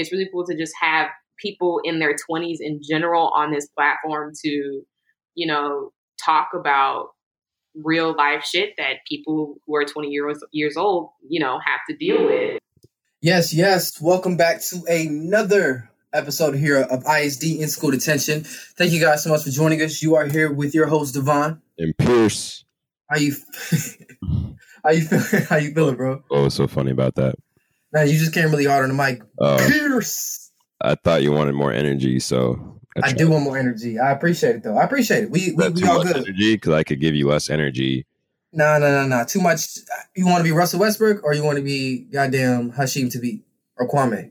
it's really cool to just have people in their 20s in general on this platform to, you know, talk about real life shit that people who are 20 years years old, you know, have to deal with. Yes, yes. Welcome back to another episode here of ISD in school detention. Thank you guys so much for joining us. You are here with your host Devon and Pierce. How you how you feeling? How you feeling, bro? Oh, so funny about that. Man, you just came really hard on the mic. Uh, Pierce. I thought you wanted more energy, so I, I do want more energy. I appreciate it though. I appreciate it. We we, we all good. Energy because I could give you less energy. No, no, no, no. Too much. You want to be Russell Westbrook or you want to be goddamn Hasheem Thabeet or Kwame?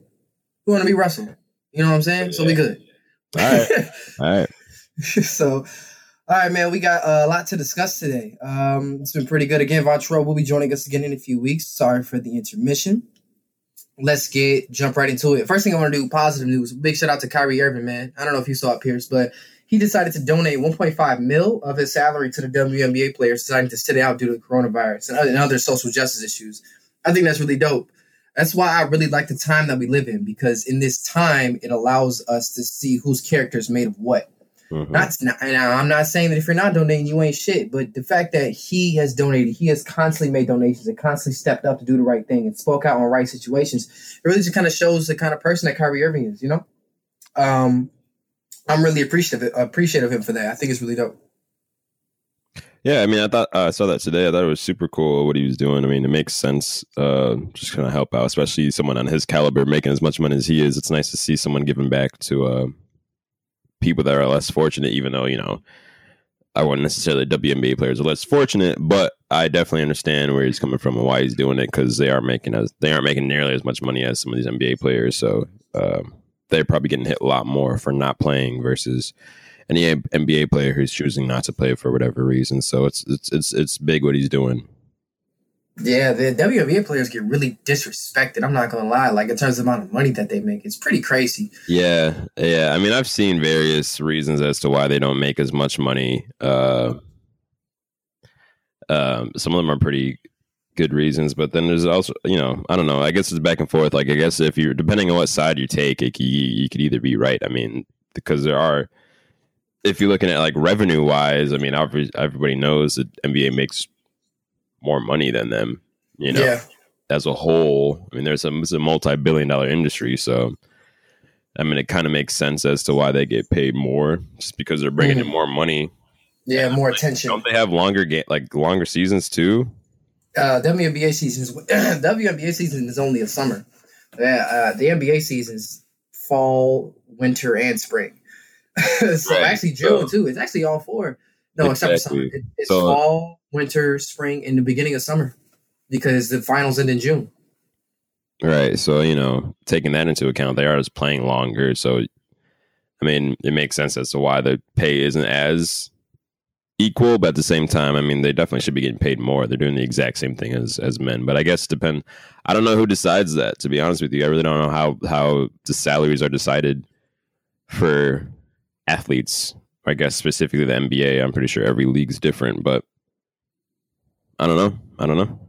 You want to be Russell. You know what I'm saying? So we good. All right. all right. so, all right, man. We got a lot to discuss today. Um, it's been pretty good. Again, Vontrell will be joining us again in a few weeks. Sorry for the intermission let's get jump right into it. First thing I want to do, positive news. Big shout out to Kyrie Irving, man. I don't know if you saw it, Pierce, but he decided to donate 1.5 mil of his salary to the WNBA players deciding to sit out due to the coronavirus and other social justice issues. I think that's really dope. That's why I really like the time that we live in because in this time it allows us to see whose character is made of what. Mm-hmm. Not, and I'm not saying that if you're not donating, you ain't shit. But the fact that he has donated, he has constantly made donations and constantly stepped up to do the right thing and spoke out on right situations. It really just kind of shows the kind of person that Kyrie Irving is. You know, um, I'm really appreciative appreciative of him for that. I think it's really dope. Yeah, I mean, I thought uh, I saw that today. I thought it was super cool what he was doing. I mean, it makes sense. Uh, just kind of help out, especially someone on his caliber making as much money as he is. It's nice to see someone giving back to uh, people that are less fortunate, even though, you know, I wouldn't necessarily WNBA players are less fortunate, but I definitely understand where he's coming from and why he's doing it because they are making as they aren't making nearly as much money as some of these NBA players. So um, they're probably getting hit a lot more for not playing versus any NBA player who's choosing not to play for whatever reason. So it's it's it's it's big what he's doing. Yeah, the WNBA players get really disrespected. I'm not gonna lie. Like in terms of the amount of money that they make, it's pretty crazy. Yeah, yeah. I mean, I've seen various reasons as to why they don't make as much money. Uh, um, some of them are pretty good reasons, but then there's also, you know, I don't know. I guess it's back and forth. Like, I guess if you're depending on what side you take, it, you, you could either be right. I mean, because there are, if you're looking at like revenue wise, I mean, everybody knows that NBA makes more money than them, you know, yeah. as a whole. I mean, there's a, it's a multi billion dollar industry. So, I mean, it kind of makes sense as to why they get paid more just because they're bringing mm-hmm. in more money. Yeah, more like, attention. Don't they have longer game, like longer seasons too? Uh, WNBA seasons. WNBA season is only a summer. Uh, the NBA seasons fall, winter, and spring. so right. actually June so, too. It's actually all four. No, exactly. except for summer. It, it's so, fall, winter, spring, and the beginning of summer because the finals end in June. Right. So, you know, taking that into account, they are just playing longer. So, I mean, it makes sense as to why the pay isn't as equal, but at the same time, I mean, they definitely should be getting paid more. They're doing the exact same thing as, as men. But I guess depend. I don't know who decides that. To be honest with you, I really don't know how how the salaries are decided for athletes. I guess specifically the NBA. I'm pretty sure every league's different, but I don't know. I don't know.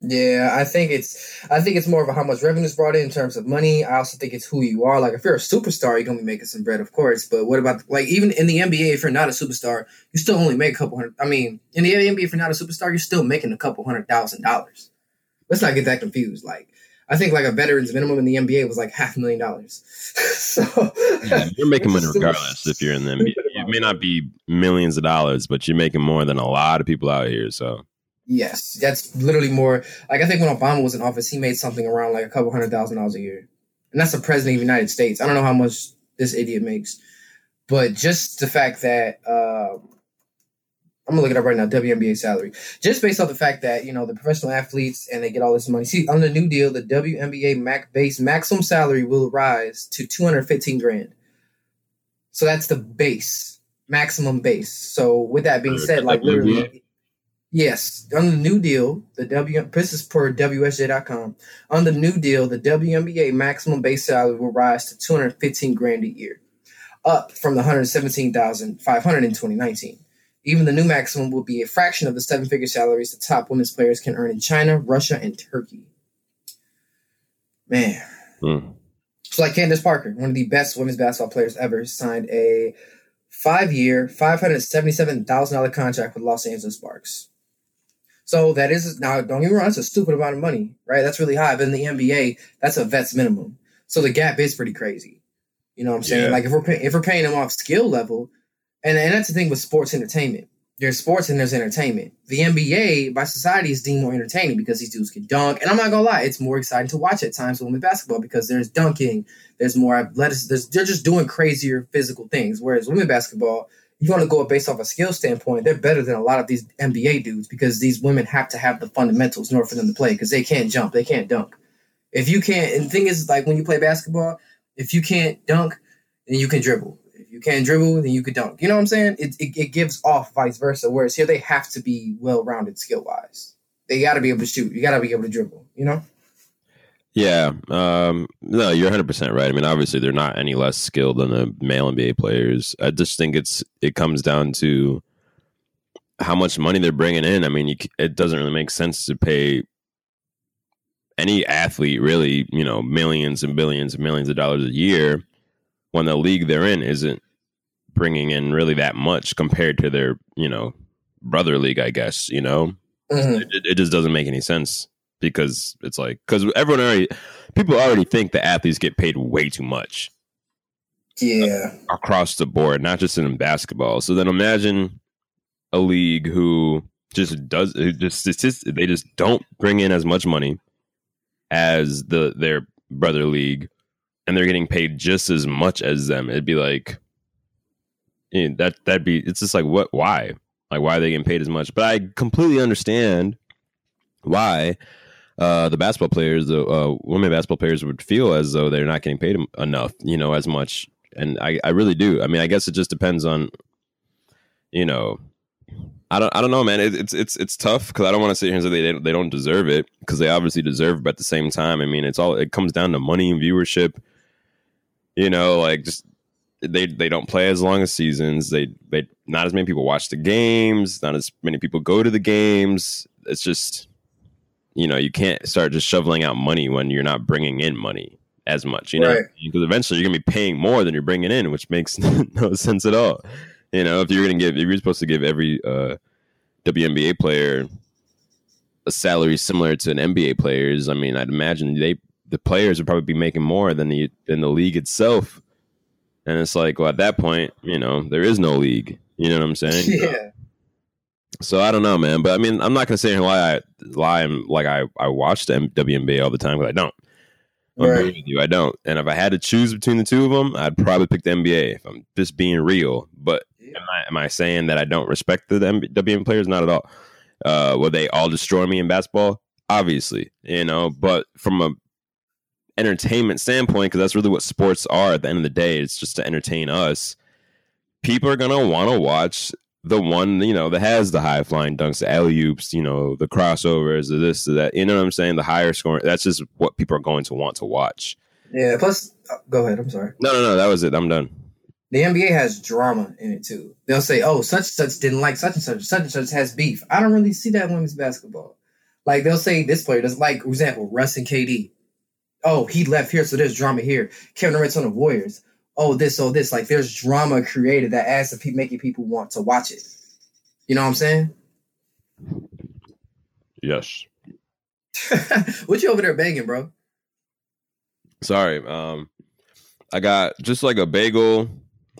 Yeah, I think it's I think it's more of a how much revenue is brought in in terms of money. I also think it's who you are. Like if you're a superstar, you're gonna be making some bread, of course. But what about like even in the NBA, if you're not a superstar, you still only make a couple hundred. I mean, in the NBA, if you're not a superstar, you're still making a couple hundred thousand dollars. Let's not get that confused. Like I think like a veteran's minimum in the NBA was like half a million dollars. so yeah, you're making money regardless if you're in the NBA. May not be millions of dollars, but you're making more than a lot of people out here. So Yes, that's literally more. Like I think when Obama was in office, he made something around like a couple hundred thousand dollars a year, and that's the president of the United States. I don't know how much this idiot makes, but just the fact that uh, I'm gonna look it up right now. WNBA salary, just based off the fact that you know the professional athletes and they get all this money. See, on the new deal, the WNBA max base maximum salary will rise to 215 grand. So that's the base maximum base. So with that being said, like literally Yes, on the new deal, the W this is per WSJ.com. On the new deal, the WNBA maximum base salary will rise to 215 grand a year, up from the 117,500 in 2019. Even the new maximum will be a fraction of the seven-figure salaries the top women's players can earn in China, Russia, and Turkey. Man, mm. So like Candace Parker, one of the best women's basketball players ever, signed a five thousand dollar contract with Los Angeles Sparks. So that is now don't get me wrong, that's a stupid amount of money, right? That's really high. But in the NBA, that's a vet's minimum. So the gap is pretty crazy. You know what I'm saying? Yeah. Like if we're pay- if we're paying them off skill level, and and that's the thing with sports entertainment. There's sports and there's entertainment. The NBA by society is deemed more entertaining because these dudes can dunk. And I'm not gonna lie, it's more exciting to watch at times with women's basketball because there's dunking, there's more athletics, there's, they're just doing crazier physical things. Whereas women basketball, you want to go based off a skill standpoint, they're better than a lot of these NBA dudes because these women have to have the fundamentals in order for them to play because they can't jump, they can't dunk. If you can't, and the thing is, like when you play basketball, if you can't dunk, then you can dribble. You can't dribble, then you could dunk. You know what I'm saying? It, it, it gives off vice versa. Whereas here, they have to be well rounded skill wise. They got to be able to shoot. You got to be able to dribble. You know? Yeah. Um, no, you're 100 percent right. I mean, obviously, they're not any less skilled than the male NBA players. I just think it's it comes down to how much money they're bringing in. I mean, you, it doesn't really make sense to pay any athlete really, you know, millions and billions and millions of dollars a year when the league they're in isn't bringing in really that much compared to their, you know, brother league. I guess you know Mhm. it, it just doesn't make any sense because it's like because everyone already people already think the athletes get paid way too much Yeah. across the board not just in basketball so then imagine a league who just does just just they just don't bring in as much money as the their brother league and they're getting paid just as much as them it'd be like eh, that that'd be it's just like what why like why are they getting paid as much but i completely understand why uh, the basketball players, the uh, women basketball players, would feel as though they're not getting paid enough, you know, as much. And I, I really do. I mean, I guess it just depends on, you know, I don't, I don't know, man. It, it's, it's, it's tough because I don't want to sit here and say they, they don't deserve it because they obviously deserve. it, But at the same time, I mean, it's all it comes down to money and viewership. You know, like just they they don't play as long as seasons. They they not as many people watch the games. Not as many people go to the games. It's just you know you can't start just shoveling out money when you're not bringing in money as much you know Right. because eventually you're gonna be paying more than you're bringing in which makes no sense at all you know if you're gonna give if you're supposed to give every uh WNBA player a salary similar to an NBA player's i mean i'd imagine they the players would probably be making more than the than the league itself and it's like well at that point you know there is no league you know what i'm saying Yeah. so I don't know, man. But I mean, I'm not gonna say here and lie. I'm, like I I watch the WNBA all the time, but I don't. I'm Right. with you. I don't. And if I had to choose between the two of them, I'd probably pick the NBA. If I'm just being real, but am I am I saying that I don't respect the WNBA players? Not at all. Uh, will they all destroy me in basketball? Obviously, you know. But from a entertainment standpoint, because that's really what sports are. At the end of the day, it's just to entertain us. People are gonna want to watch the one you know that has the high flying dunks, the alley oops, you know, the crossovers, the this, the that. You know what I'm saying? The higher scoring. That's just what people are going to want to watch. Yeah. Plus, oh, go ahead. I'm sorry. No, no, no. That was it. I'm done. The NBA has drama in it too. They'll say, "Oh, such and such didn't like such and such. Such and such has beef." I don't really see that in women's basketball. Like they'll say this player doesn't like, for example, Russ and KD. Oh, he left here, so there's drama here. Kevin Durant's on the Warriors. Oh, this, oh, this. Like there's drama created that adds to pe- making people want to watch it. You know what I'm saying? Yes. what you over there banging, bro? Sorry. Um, I got just like a bagel.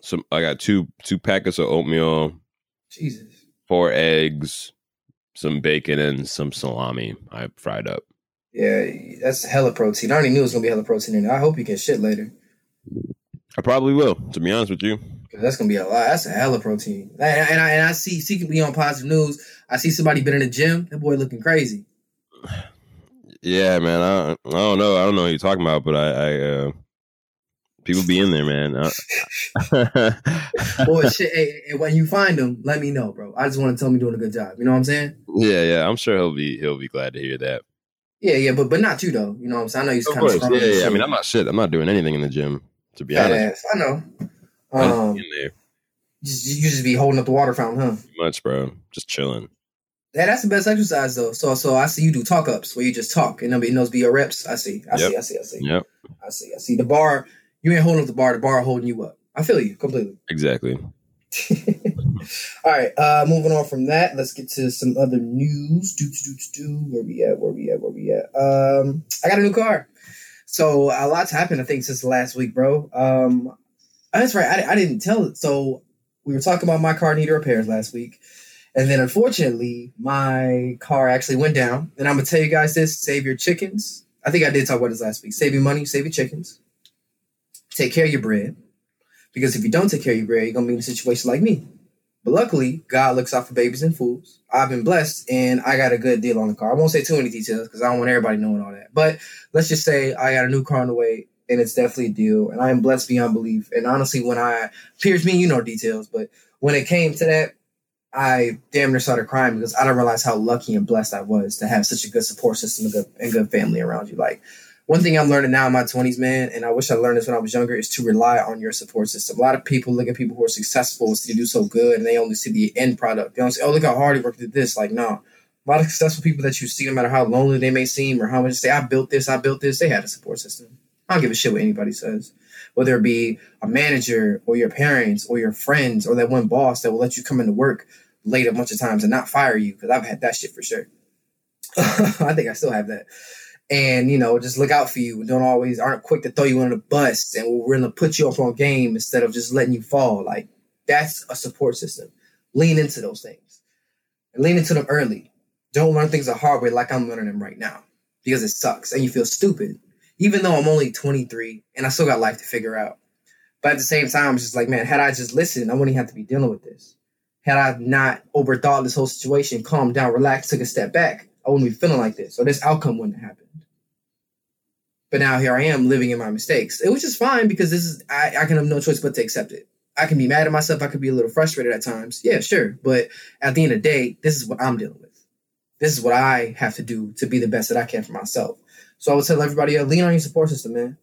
Some. I got two two packets of oatmeal, Jesus. four eggs, some bacon, and some salami. I fried up. Yeah, that's hella protein. I already knew it was gonna be hella protein in there. I hope you get shit later. I probably will. To be honest with you. that's gonna be a lot. That's a hella protein. And, and I and I see see me on positive news. I see somebody been in the gym. That boy looking crazy. Yeah, man. I, I don't know. I don't know what you're talking about, but I, I uh, people be in there, man. Boy, shit. Hey, hey, when you find him, let me know, bro. I just want to tell him you're doing a good job. You know what I'm saying? yeah, yeah. I'm sure he'll be he'll be glad to hear that. Yeah, yeah, but but not you though. You know what I'm saying? I know you're kind of course. Yeah, yeah. I mean, I'm not shit. I'm not doing anything in the gym. To be fat honest, ass. I know. Um, in there just, you just be holding up the water fountain, huh? too much, bro. Just chilling. Yeah, that's the best exercise though. So so I see you do talk ups where you just talk and and those be your reps. I see. I Yep. see. I see. I see. Yep. I see. I see. The bar, you ain't holding up the bar. The bar holding you up. I feel you completely. Exactly. All right. Uh, moving on from that, let's get to some other news. Do do do do. Where we at? Where we at? Where we at? Um, I got a new car. So a lot's happened, I think, since last week, bro. Um, that's right. I, I didn't tell it. So we were talking about my car needing repairs last week. And then unfortunately, my car actually went down. And I'm gonna tell you guys this: save your chickens. I think I did talk about this last week. Save your money, save your chickens. Take care of your bread. Because if you don't take care of your bread, you're gonna be in a situation like me. But luckily, God looks out for babies and fools. I've been blessed and I got a good deal on the car. I won't say too many details because I don't want everybody knowing all that. But let's just say I got a new car on the way and it's definitely a deal. And I am blessed beyond belief. And honestly, when I, Pierce, me, you know details, but when it came to that, I damn near started crying because I didn't realize how lucky and blessed I was to have such a good support system and good, and good family around you. Like, one thing I'm learning now in my 20s, man, and I wish I learned this when I was younger, is to rely on your support system. A lot of people look at people who are successful and see do so good, and they only see the end product. They don't say, oh, look how hard he worked at this. Like, no. A lot of successful people that you see, no matter how lonely they may seem or how much they say, I built this, I built this, they had a support system. I don't give a shit what anybody says. Whether it be a manager or your parents or your friends or that one boss that will let you come into work late a bunch of times and not fire you, because I've had that shit for sure. I think I still have that and you know just look out for you. Don't always aren't quick to throw you under the bus and we're gonna put you up on game instead of just letting you fall. Like that's a support system. Lean into those things. Lean into them early. Don't learn things the hard way like i'm learning them right now because it sucks and you feel stupid. Even though i'm only 23 and i still got life to figure out. But at the same time it's just like man had i just listened i wouldn't have to be dealing with this. Had i not overthought this whole situation calmed down relaxed took a step back i wouldn't be feeling like this or this outcome wouldn't have happened. but now here I am living in my mistakes, which is fine because this is I, I can have no choice but to accept it. I can be mad at myself. I could be a little frustrated at times. Yeah, sure. But at the end of the day, this is what I'm dealing with. This is what I have to do to be the best that I can for myself. So I would tell everybody, lean on your support system, man.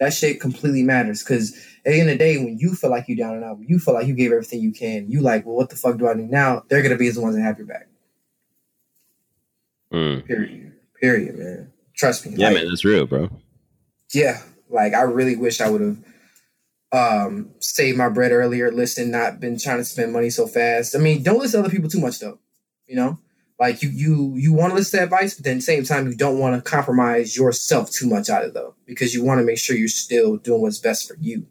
That shit completely matters because at the end of the day, when you feel like you're down and out, you feel like you gave everything you can, you like, well, what the fuck do I do now? They're gonna be the ones that have your back. Mm. Period. Period, man. Trust me. Yeah, like, man, that's real, bro. Yeah, like I really wish I would have um saved my bread earlier, listen, not been trying to spend money so fast. I mean, don't listen to other people too much though. You know, like you you you want to listen to advice, but then at the same time you don't want to compromise yourself too much out of though, because you want to make sure you're still doing what's best for you.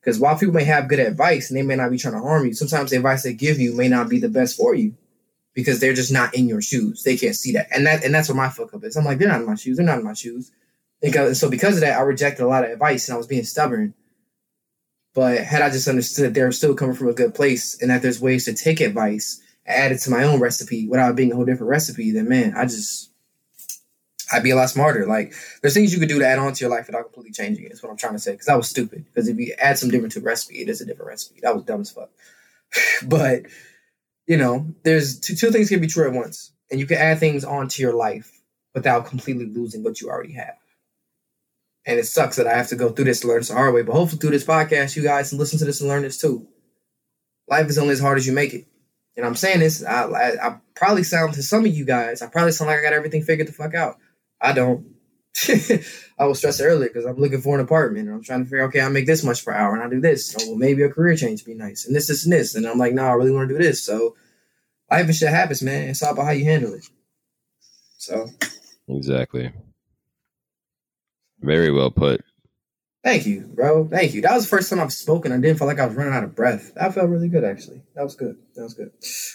Because while people may have good advice and they may not be trying to harm you, sometimes the advice they give you may not be the best for you because they're just not in your shoes. They can't see that, and that and that's what my fuck up is. I'm like, they're not in my shoes. They're not in my shoes. Because, so because of that, I rejected a lot of advice and I was being stubborn. But had I just understood that they're still coming from a good place and that there's ways to take advice, add it to my own recipe without being a whole different recipe, then man, I just I'd be a lot smarter. Like there's things you could do to add on to your life without completely changing it. Is what I'm trying to say. Because I was stupid. Because if you add some different to a recipe, it is a different recipe. That was dumb as fuck. but you know, there's two, two things can be true at once, and you can add things onto your life without completely losing what you already have. And it sucks that I have to go through this to learn this the hard way. But hopefully, through this podcast, you guys can listen to this and learn this too. Life is only as hard as you make it. And I'm saying this, I, I, I probably sound to some of you guys, I probably sound like I got everything figured the fuck out. I don't. I was stressed earlier because I'm looking for an apartment and I'm trying to figure, okay, I make this much per hour and I do this. So well, maybe a career change would be nice. And this, this, and this. And I'm like, no, I really want to do this. So life and shit happens, man. It's all about how you handle it. So Exactly. Very well put. Thank you, bro. Thank you. That was the first time I've spoken. I didn't feel like I was running out of breath. That felt really good, actually. That was good. That was good.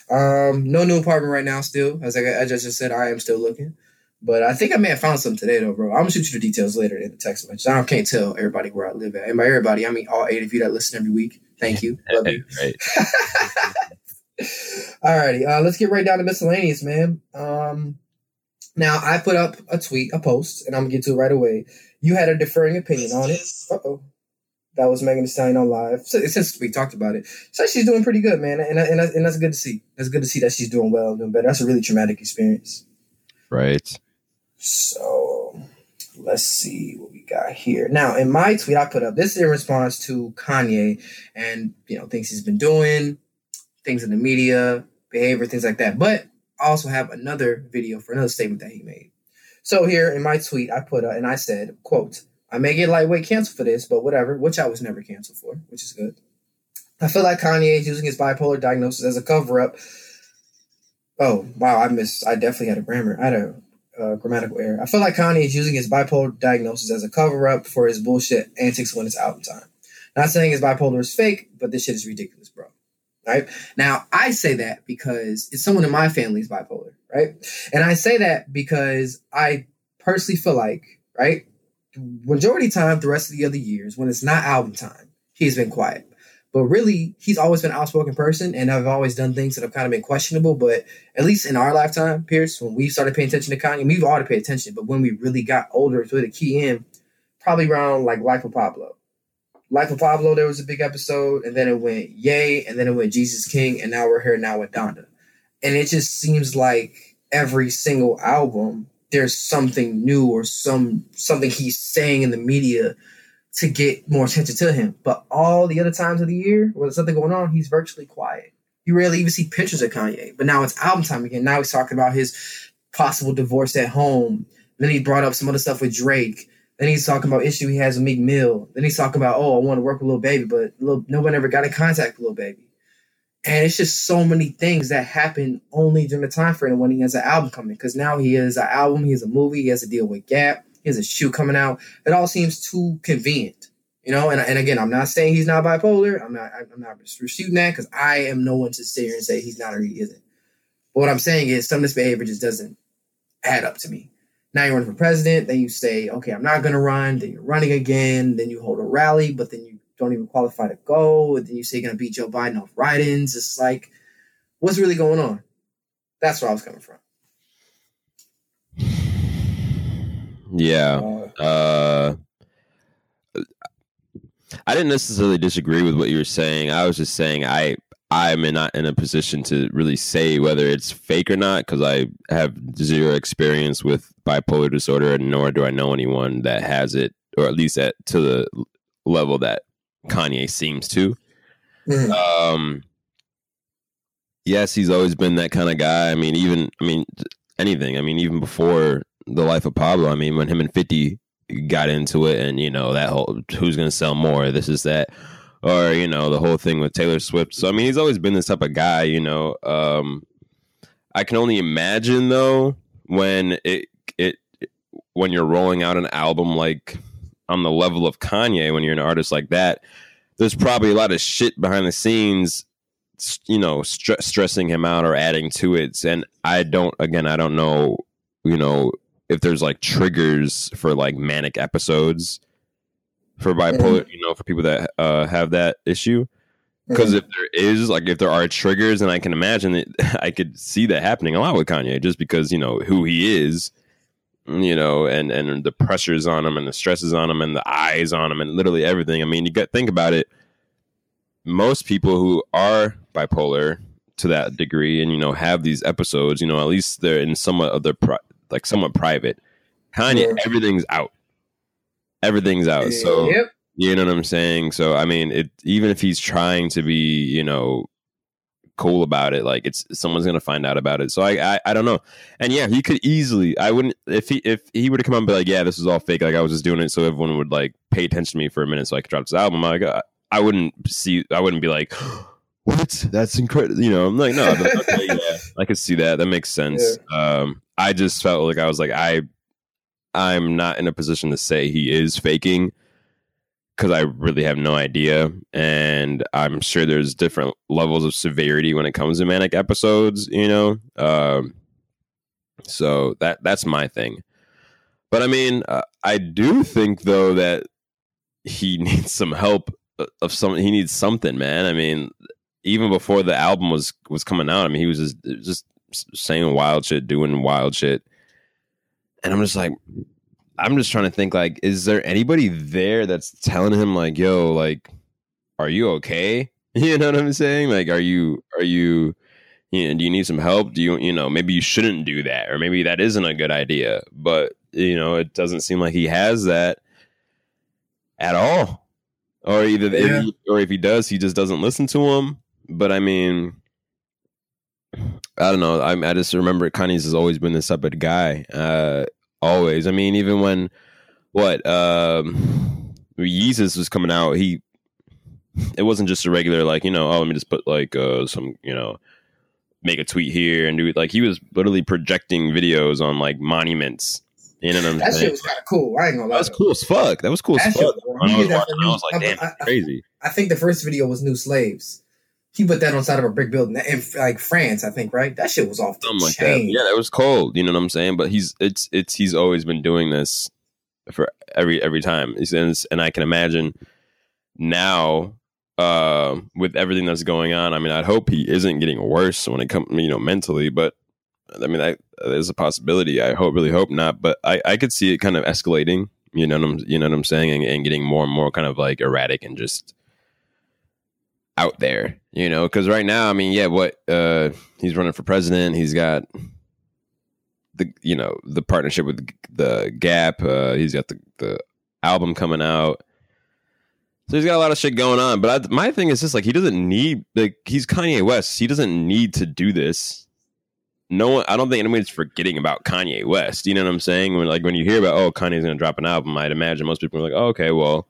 Um, no new apartment right now. Still, as I, as I just said, I am still looking. But I think I may have found something today, though, bro. I'm gonna shoot you the details later in the text message. I can't tell everybody where I live at, and by everybody, I mean all eight of you that listen every week. Thank you. Love you. right. Alrighty, uh, let's get right down to miscellaneous, man. Um, now I put up a tweet, a post, and I'm gonna get to it right away. You had a differing opinion on it. Uh oh. That was Megan Thee Stallion on live. So, since we talked about it, so she's doing pretty good, man, and and and that's good to see. That's good to see that she's doing well and doing better. That's a really traumatic experience. Right. So let's see what we got here. Now, in my tweet, I put up this in response to Kanye and you know things he's been doing, things in the media, behavior, things like that. But I also have another video for another statement that he made. So here in my tweet, I put, up and I said, quote, I may get lightweight canceled for this, but whatever, which I was never canceled for, which is good. I feel like Kanye is using his bipolar diagnosis as a cover up. Oh, wow, I missed. I definitely had a grammar. I had a uh, grammatical error. I feel like Kanye is using his bipolar diagnosis as a cover up for his bullshit antics when it's album time. Not saying his bipolar is fake, but this shit is ridiculous, bro. Right now, I say that because it's someone in my family is bipolar, right? And I say that because I personally feel like, right, majority time, the rest of the other years, when it's not album time, he's been quiet. But really, he's always been an outspoken person, and I've always done things that have kind of been questionable. But at least in our lifetime, Pierce, when we started paying attention to Kanye, we've already paid attention. But when we really got older, to really key in, probably around like Life of Pablo. Life of Pablo, there was a big episode, and then it went Ye, and then it went Jesus King, and now we're here now with Donda. And it just seems like every single album, there's something new or some something he's saying in the media to get more attention to him. But all the other times of the year where there's something going on, he's virtually quiet. You rarely even see pictures of Kanye. But now it's album time again. Now he's talking about his possible divorce at home. Then he brought up some other stuff with Drake. Then he's talking about issue he has with Meek Mill. Then he's talking about, oh, I want to work with Lil Baby, but Lil, no one ever got in contact with Lil Baby. And it's just so many things that happen only during the time frame when he has an album coming. Because now he has an album, he has a movie, he has to deal with Gap, he has a shoe coming out. It all seems too convenient, you know. And, and again, I'm not saying he's not bipolar. I'm not. I'm not refuting that because I am no one to sit here and say he's not or he isn't. But what I'm saying is some of this behavior just doesn't add up to me. Now you're running for president, then you say, okay, I'm not going to run. Then you're running again. Then you hold a rally, but then you don't even qualify to go. And then you say you're going to beat Joe Biden off write-ins. It's like, what's really going on? That's where I was coming from. Yeah. Uh, I didn't necessarily disagree with what you were saying. I was just saying I I'm not in a position to really say whether it's fake or not because I have zero experience with bipolar disorder, and nor do I know anyone that has it, or at least at to the level that Kanye seems to. Mm-hmm. Um, yes, he's always been that kind of guy. I mean, even I mean anything. I mean, even before the life of Pablo. I mean, when him and Fifty got into it, and you know that whole who's going to sell more, this is that, or you know the whole thing with Taylor Swift. So I mean, he's always been this type of guy. You know, um, I can only imagine though when it it when you're rolling out an album like on the level of Kanye, when you're an artist like that, there's probably a lot of shit behind the scenes you know st- stressing him out or adding to it and i don't again i don't know you know if there's like triggers for like manic episodes for bipolar, mm-hmm. you know, for people that uh, have that issue. Because mm-hmm. if there is, like, if there are triggers, and I can imagine that I could see that happening a lot with Kanye, just because you know who he is, you know, and and the pressures on him, and the stresses on him, and the eyes on him, and literally everything. I mean, you got think about it. Most people who are bipolar to that degree, and you know, have these episodes, you know, at least they're in somewhat of their like somewhat private. Kanye, yeah. everything's out. Everything's out. So yep. you know what I'm saying. So I mean, it even if he's trying to be, you know, cool about it, like it's someone's gonna find out about it. So I, I, I don't know. And yeah, he could easily. I wouldn't if he if he were to come up and be like, yeah, this is all fake. Like I was just doing it so everyone would like pay attention to me for a minute so I could drop this album. Like I, I wouldn't see. I wouldn't be like. What? That's incredible. You know, I'm like, no, okay, yeah, I could see that. That makes sense. Yeah. Um, I just felt like I was like I I'm not in a position to say he is faking because I really have no idea, and I'm sure there's different levels of severity when it comes to manic episodes. You know, um, so that that's my thing. But I mean, uh, I do think though that he needs some help uh, of some. He needs something, man. I mean, even before the album was was coming out, I mean, he was just just saying wild shit, doing wild shit. And I'm just like, I'm just trying to think like, is there anybody there that's telling him like, yo, like, are you okay? You know what I'm saying? Like, are you, are you, you know, do you need some help? Do you, you know, maybe you shouldn't do that, or maybe that isn't a good idea. But you know, it doesn't seem like he has that at all. Or either, yeah. if he, or if he does, he just doesn't listen to him. But I mean, I don't know. I, I just remember Kanye's has always been this type of guy. Uh, always. I mean, even when what um Yeezus was coming out, he it wasn't just a regular like you know oh let me just put like uh some you know make a tweet here and do it like he was literally projecting videos on like monuments you know what I'm That saying? shit was kind of cool. I ain't gonna lie. That was cool as fuck. That was cool That as fuck. was- I was watching, I was like, me. damn, I- I- crazy. I think the first video was New Slaves. He put that on side of a brick building in like France, I think, right? That shit was off the Something like that. chain. Yeah, that was cold. You know what I'm saying? But he's it's it's he's always been doing this for every every time. And, and I can imagine now uh, with everything that's going on. I mean, I hope he isn't getting worse when it comes, you know, mentally. But I mean, that there's a possibility. I hope, really hope not. But I, I could see it kind of escalating. You know, what I'm, you know what I'm saying, and, and getting more and more kind of like erratic and just out there. You know, because right now, I mean, yeah, what uh, he's running for president. He's got the you know the partnership with the Gap. Uh, he's got the the album coming out. So he's got a lot of shit going on. But I, my thing is just like he doesn't need like he's Kanye West. He doesn't need to do this. No one. I don't think anybody's forgetting about Kanye West. You know what I'm saying? When like when you hear about oh Kanye's to drop an album, I'd imagine most people are like, oh, okay, well.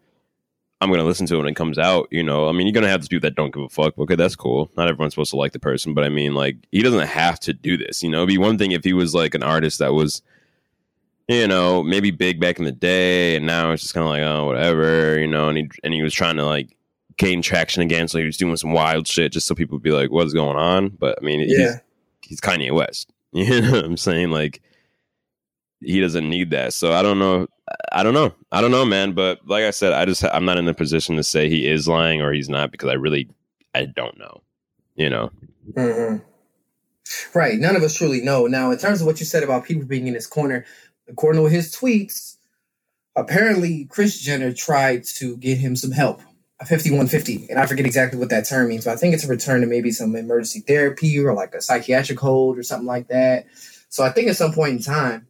I'm gonna listen to it when it comes out. You know, I mean, you're gonna have to do that. Don't give a fuck. Okay, that's cool. Not everyone's supposed to like the person, but I mean, like, he doesn't have to do this. You know, It'd be one thing if he was like an artist that was, you know, maybe big back in the day, and now it's just kind of like, oh, whatever. You know, and he and he was trying to like gain traction again, so he was doing some wild shit just so people would be like, what's going on? But I mean, Yeah. he's, he's Kanye West. You know what I'm saying? Like, he doesn't need that. So I don't know. I don't know. I don't know, man. But like I said, I just I'm not in a position to say he is lying or he's not because I really I don't know. You know. Mhm. Right. None of us truly know. Now, in terms of what you said about people being in his corner, according to his tweets, apparently Kris Jenner tried to get him some help. A 5150. And I forget exactly what that term means, but I think it's a return to maybe some emergency therapy or like a psychiatric hold or something like that. So I think at some point in time,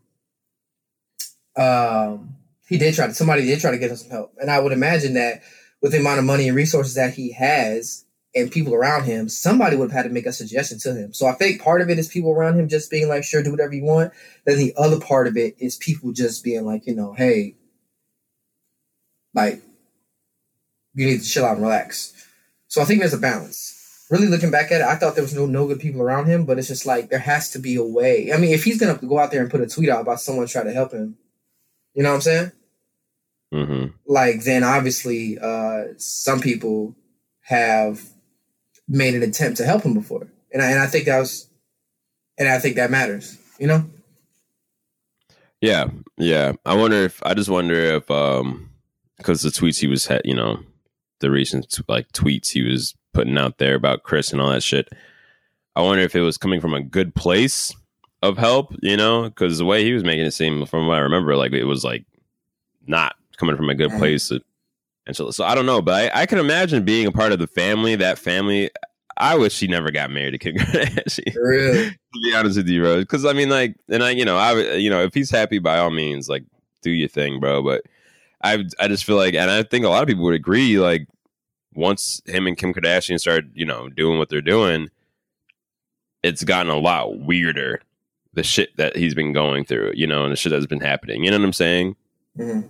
um, he did try to somebody did try to get him some help. And I would imagine that with the amount of money and resources that he has, and people around him, somebody would have had to make a suggestion to him. So I think part of it is people around him just being like, sure, do whatever you want. Then the other part of it is people just being like, you know, hey, like, you need to chill out and relax. So I think there's a balance. Really looking back at it, I thought there was no no good people around him, but it's just like there has to be a way. I mean, if he's gonna go out there and put a tweet out about someone trying to help him, you know what I'm saying? hmm like then obviously uh some people have made an attempt to help him before and I, and I think that was and I think that matters you know Yeah, yeah. I wonder if I just wonder if um because the tweets he was had, you know, the recent like tweets he was putting out there about Kris and all that shit. I wonder if it was coming from a good place of help, you know, because the way he was making it seem, from what I remember, like it was like not coming from a good place. And so, so I don't know, but I, I can imagine being a part of the family. That family, I wish she never got married to Kim Kardashian really to be honest with you, bro. Because I mean, like, and I, you know, I, you know, if he's happy, by all means, like, do your thing, bro. But I, I just feel like, and I think a lot of people would agree, like, once him and Kim Kardashian started, you know, doing what they're doing, it's gotten a lot weirder. The shit that he's been going through, you know, and the shit that's been happening. You know what I'm saying? Mhm.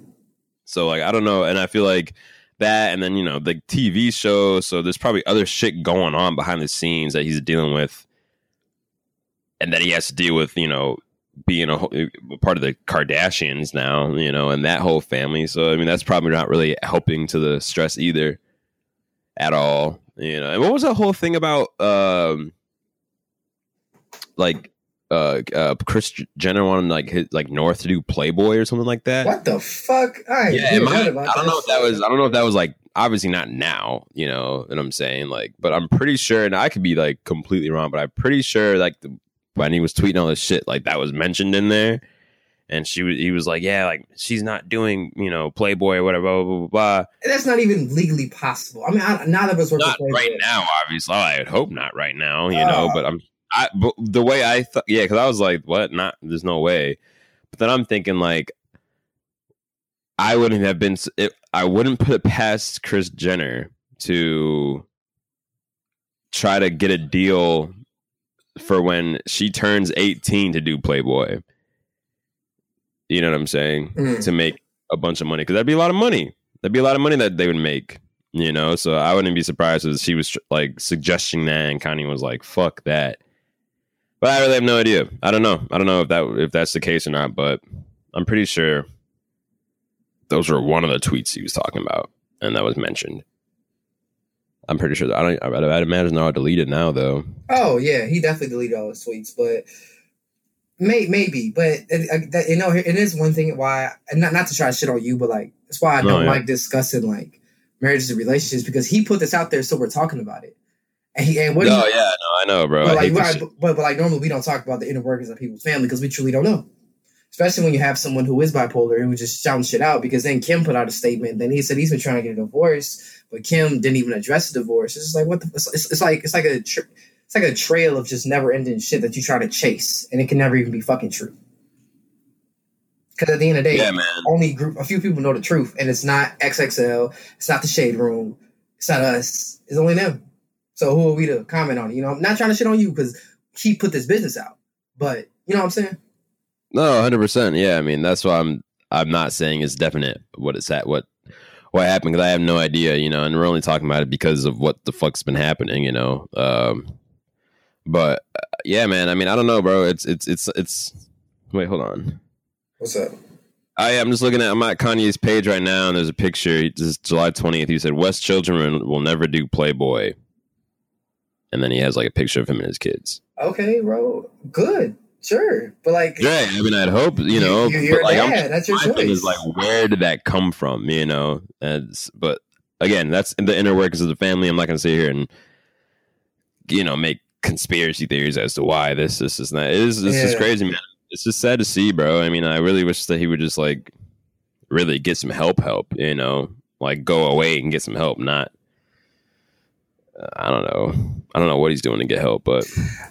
So like I don't know, and I feel like that, and then you know the TV show. So there's probably other shit going on behind the scenes that he's dealing with, and that he has to deal with. You know, being a whole, part of the Kardashians now. You know, and that whole family. So I mean, that's probably not really helping to the stress either, at all. You know, and what was that whole thing about? um Like. Uh, uh, Kris Jenner wanted like his, like North to do Playboy or something like that. what the fuck I Yeah, heard it might- about I don't know if that was. I don't know if that was like obviously not now. You know what I'm saying? Like, but I'm pretty sure, and I could be like completely wrong, but I'm pretty sure like the, when he was tweeting all this shit, like that was mentioned in there. And she was, he was like, yeah, like she's not doing, you know, Playboy or whatever, blah blah blah. blah. that's not even legally possible I mean I, neither of us work Not right now, obviously. I would hope not right now, you know. Oh. But I'm, I, the way I thought, yeah, because I was like, what? Not, there's no way. But then I'm thinking like, I wouldn't have been. It, I wouldn't put it past Kris Jenner to try to get a deal for when she turns 18 to do Playboy. You know what I'm saying? Mm. To make a bunch of money because that'd be a lot of money. That'd be a lot of money that they would make. You know, so I wouldn't be surprised if she was like suggesting that, and Kanye was like, "Fuck that." But I really have no idea. I don't know. I don't know if that if that's the case or not. But I'm pretty sure those were one of the tweets he was talking about, and that was mentioned. I'm pretty sure. That, I don't. I'd, I'd imagine they're all deleted now, though. Oh yeah, he definitely deleted all his tweets, but may, maybe. But it, that, you know, it is one thing why not not to try to shit on you, but like that's why I don't oh, yeah. like discussing like marriages and relationships because he put this out there, so we're talking about it. And he and what? No, he, yeah, no, I know, bro. But like, but, but, but, like normally we don't talk about the inner workings of people's family because we truly don't know. Especially when you have someone who is bipolar who just shouting shit out. Because then Kim put out a statement. Then he said he's been trying to get a divorce, but Kim didn't even address the divorce. It's just like what the? It's, it's like it's like a it's like a trail of just never ending shit that you try to chase, and it can never even be fucking true. Because at the end of the day, yeah, man. only group, a few people know the truth, and it's not XXL, it's not the Shade Room, it's not us, it's only them. So who are we to comment on it? You know, I'm not trying to shit on you because he put this business out, but you know what I'm saying? No, hundred percent. Yeah, I mean that's why I'm I'm not saying it's definite what it's at what what happened because I have no idea. You know, and we're only talking about it because of what the fuck's been happening. You know, um, but uh, yeah, man. I mean, I don't know, bro. It's it's it's it's. Wait, hold on. What's up? I am just looking at I'm at Kanye's page right now, and there's a picture. This is July 20th. He said West children will never do Playboy, and then he has like a picture of him and his kids. Okay, bro, good, sure, but like, yeah, I mean, I'd hope you know, you, you're like, dad. That's your choice. is like, where did that come from? You know, and but again, that's the inner workings of the family. I'm not going to sit here and you know make conspiracy theories as to why this this is not. It is this yeah. is crazy, man it's just sad to see, bro. I mean, I really wish that he would just like really get some help, help. You know, like go away and get some help. Not, I don't know. I don't know what he's doing to get help, but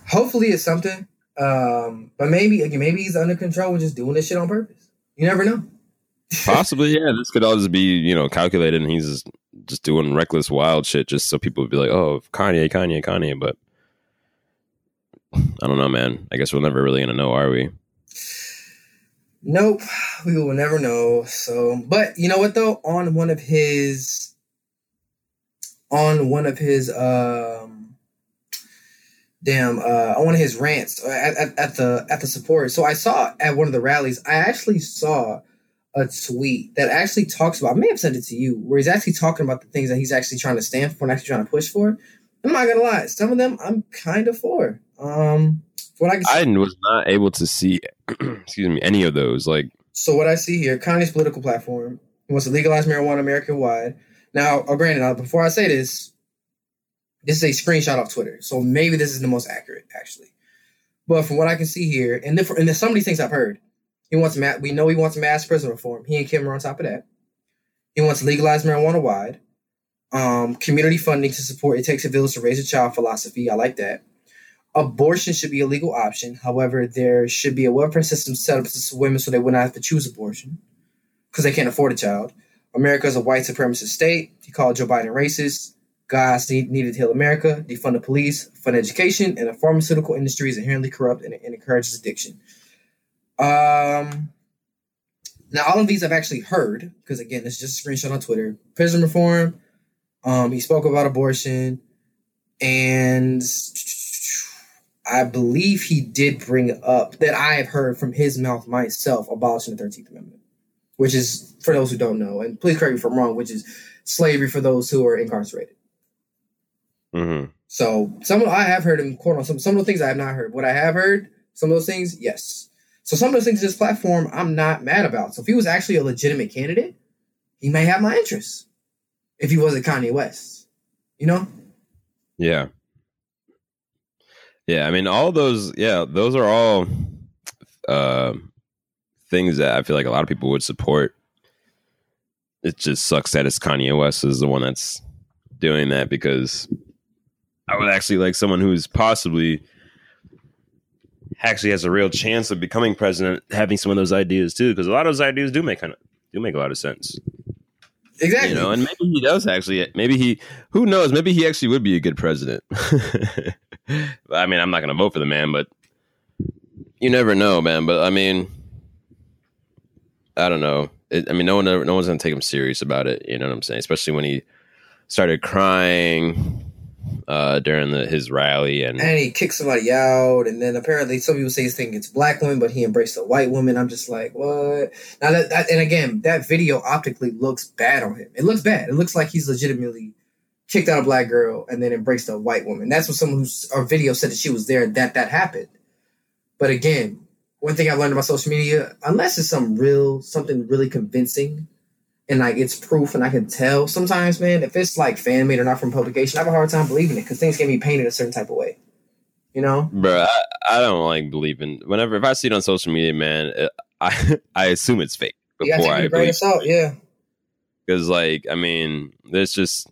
hopefully it's something. Um, but maybe again, maybe he's under control and just doing this shit on purpose. You never know. Possibly, yeah. This could all just be you know calculated, and he's just, just doing reckless, wild shit, just so people would be like, "Oh, Kanye, Kanye, Kanye." But I don't know, man. I guess we're never really gonna know, are we? Nope, we will never know. So, but you know what though? On one of his, on one of his, um, damn, uh, on one of his rants uh, at, at, at the at the support. So I saw at one of the rallies. I actually saw a tweet that actually talks about. I may have sent it to you, where he's actually talking about the things that he's actually trying to stand for and actually trying to push for. I'm not gonna lie, some of them I'm kind of for. Um, what I, I was not able to see, excuse me, any of those. Like, so what I see here, Kanye's political platform he wants to legalize marijuana American wide. Now, uh, granted, now before I say this, this is a screenshot off Twitter, so maybe this is the most accurate, actually. But from what I can see here, and then, for, and then some of these things I've heard, he wants ma- we know he wants mass prison reform. He and Kim are on top of that. He wants to legalize marijuana wide. Um, community funding to support it takes a village to raise a child philosophy. I like that. Abortion should be a legal option. However, there should be a welfare system set up for women so they wouldn't have to choose abortion because they can't afford a child. America is a white supremacist state. He called Joe Biden racist. God needed to heal America, defund the police, fund education, and the pharmaceutical industry is inherently corrupt and, and encourages addiction. Um, now, all of these I've actually heard because again, it's just a screenshot on Twitter. Prison reform. Um, he spoke about abortion, and I believe he did bring up that I have heard from his mouth myself abolishing the 13th Amendment, which is, for those who don't know, and please correct me if I'm wrong, which is slavery for those who are incarcerated. Mm-hmm. So some of, I have heard him quote on some some of the things I have not heard. What I have heard, some of those things, yes. So some of those things in this platform, I'm not mad about. So if he was actually a legitimate candidate, he may have my interest. If he wasn't Kanye West, you know. Yeah. Yeah, I mean, all those, yeah, those are all uh, things that I feel like a lot of people would support. It just sucks that it's Kanye West is the one that's doing that because I would actually like someone who's possibly actually has a real chance of becoming president having some of those ideas too because a lot of those ideas do make kind of do make a lot of sense. Exactly. You know, and maybe he does actually. Maybe he, who knows? Maybe he actually would be a good president. I mean, I'm not going to vote for the man, but you never know, man. But I mean, I don't know. It, I mean, no one, no one's gonna take him serious about it. You know what I'm saying? Especially when he started crying uh, during the, his rally, and and he kicked somebody out, and then apparently some people say he's thinking it's black women, but he embraced a white woman. I'm just like, what? Now that, that and again, that video optically looks bad on him. It looks bad. It looks like he's legitimately kicked out a black girl and then embraced a white woman. That's what someone who's our video said that she was there that that happened. But again, one thing I've learned about social media, unless it's some real something really convincing and like it's proof and I can tell sometimes, man, if it's like fan made or not from publication, I have a hard time believing it because things can be painted a certain type of way. You know? Bro, I, I don't like believing whenever if I see it on social media, man, it, uh, I I assume it's fake before I believe. Out, yeah. Because like, I mean, there's just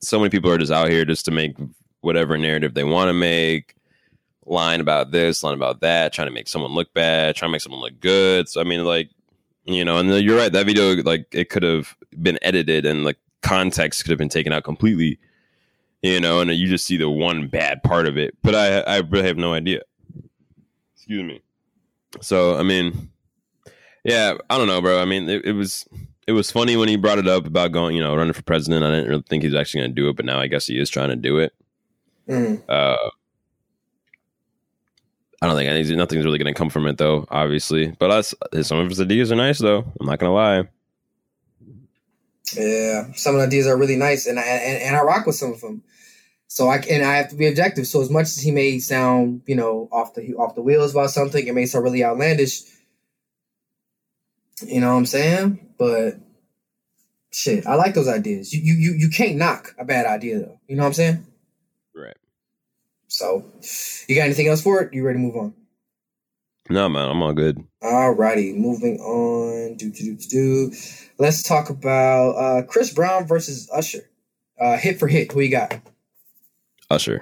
so many people are just out here just to make whatever narrative they want to make, lying about this, lying about that, trying to make someone look bad, trying to make someone look good. So I mean, like, you know, and you're right. That video, like, it could have been edited and like context could have been taken out completely. You know, and you just see the one bad part of it. But I, I really have no idea. Excuse me. So I mean, yeah, I don't know, bro. I mean, it, it was it was funny when he brought it up about going, you know, running for president. I didn't really think he was actually going to do it, but now I guess he is trying to do it. Mm. Uh, I don't think anything, nothing's really going to come from it, though. Obviously, but us, eh, some of his ideas are nice, though. I'm not going to lie. Yeah, some of the ideas are really nice, and I and, and I rock with some of them. So I and I have to be objective. So as much as he may sound, you know, off the off the wheels about something, it may sound really outlandish. You know what I'm saying? But shit, I like those ideas. You you you can't knock a bad idea though. You know what I'm saying? Right. So, you got anything else for it? You ready to move on? No, man, I'm all good. All righty, moving on. Do do do do. Let's talk about uh, Chris Brown versus Usher. Uh, hit for hit, who you got? Usher.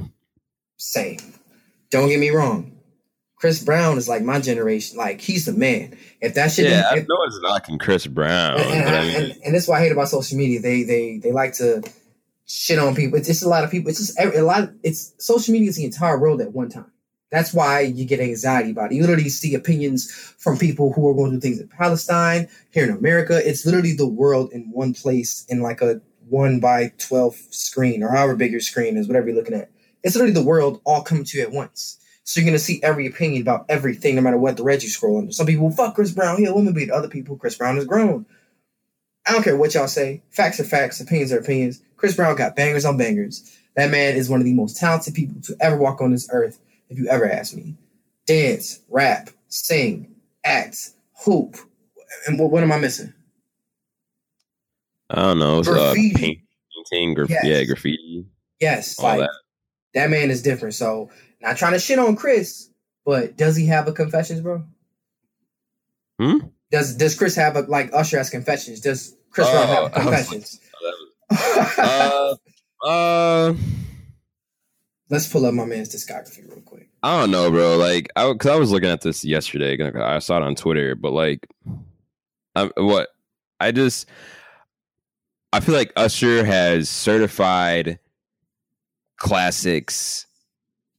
Same. Don't get me wrong. Chris Brown is like my generation. Like he's the man. If that shit, yeah, I know it's knocking Chris Brown. And, and, I mean, and, and, that's what I hate about social media. They they they like to shit on people. It's just a lot of people. It's just a lot. Of, it's social media is the entire world at one time. That's why you get anxiety about it. You literally see opinions from people who are going through things in Palestine, here in America. It's literally the world in one place in like a one by twelve screen or however big your screen is, whatever you're looking at. It's literally the world all coming to you at once. So you're gonna see every opinion about everything, no matter what thread you scroll under. Some people fuck Chris Brown, he a woman beat. Other people, Chris Brown is grown. I don't care what y'all say. Facts are facts. Opinions are opinions. Chris Brown got bangers on bangers. That man is one of the most talented people to ever walk on this earth. If you ever ask me, dance, rap, sing, act, hoop, and what, what am I missing? I don't know. Graffiti. Uh, painting, graf- yes. yeah, graffiti. Yes, like that. that man is different. So not trying to shit on Chris, but does he have a confessions, bro? Hmm? Does Does Chris have a like Usher has confessions? Does Chris uh, have confessions? Uh, uh, Let's pull up my man's discography real quick. I don't know, bro. Like, I because I was looking at this yesterday. I saw it on Twitter, but like, I, what I just I feel like Usher has certified classics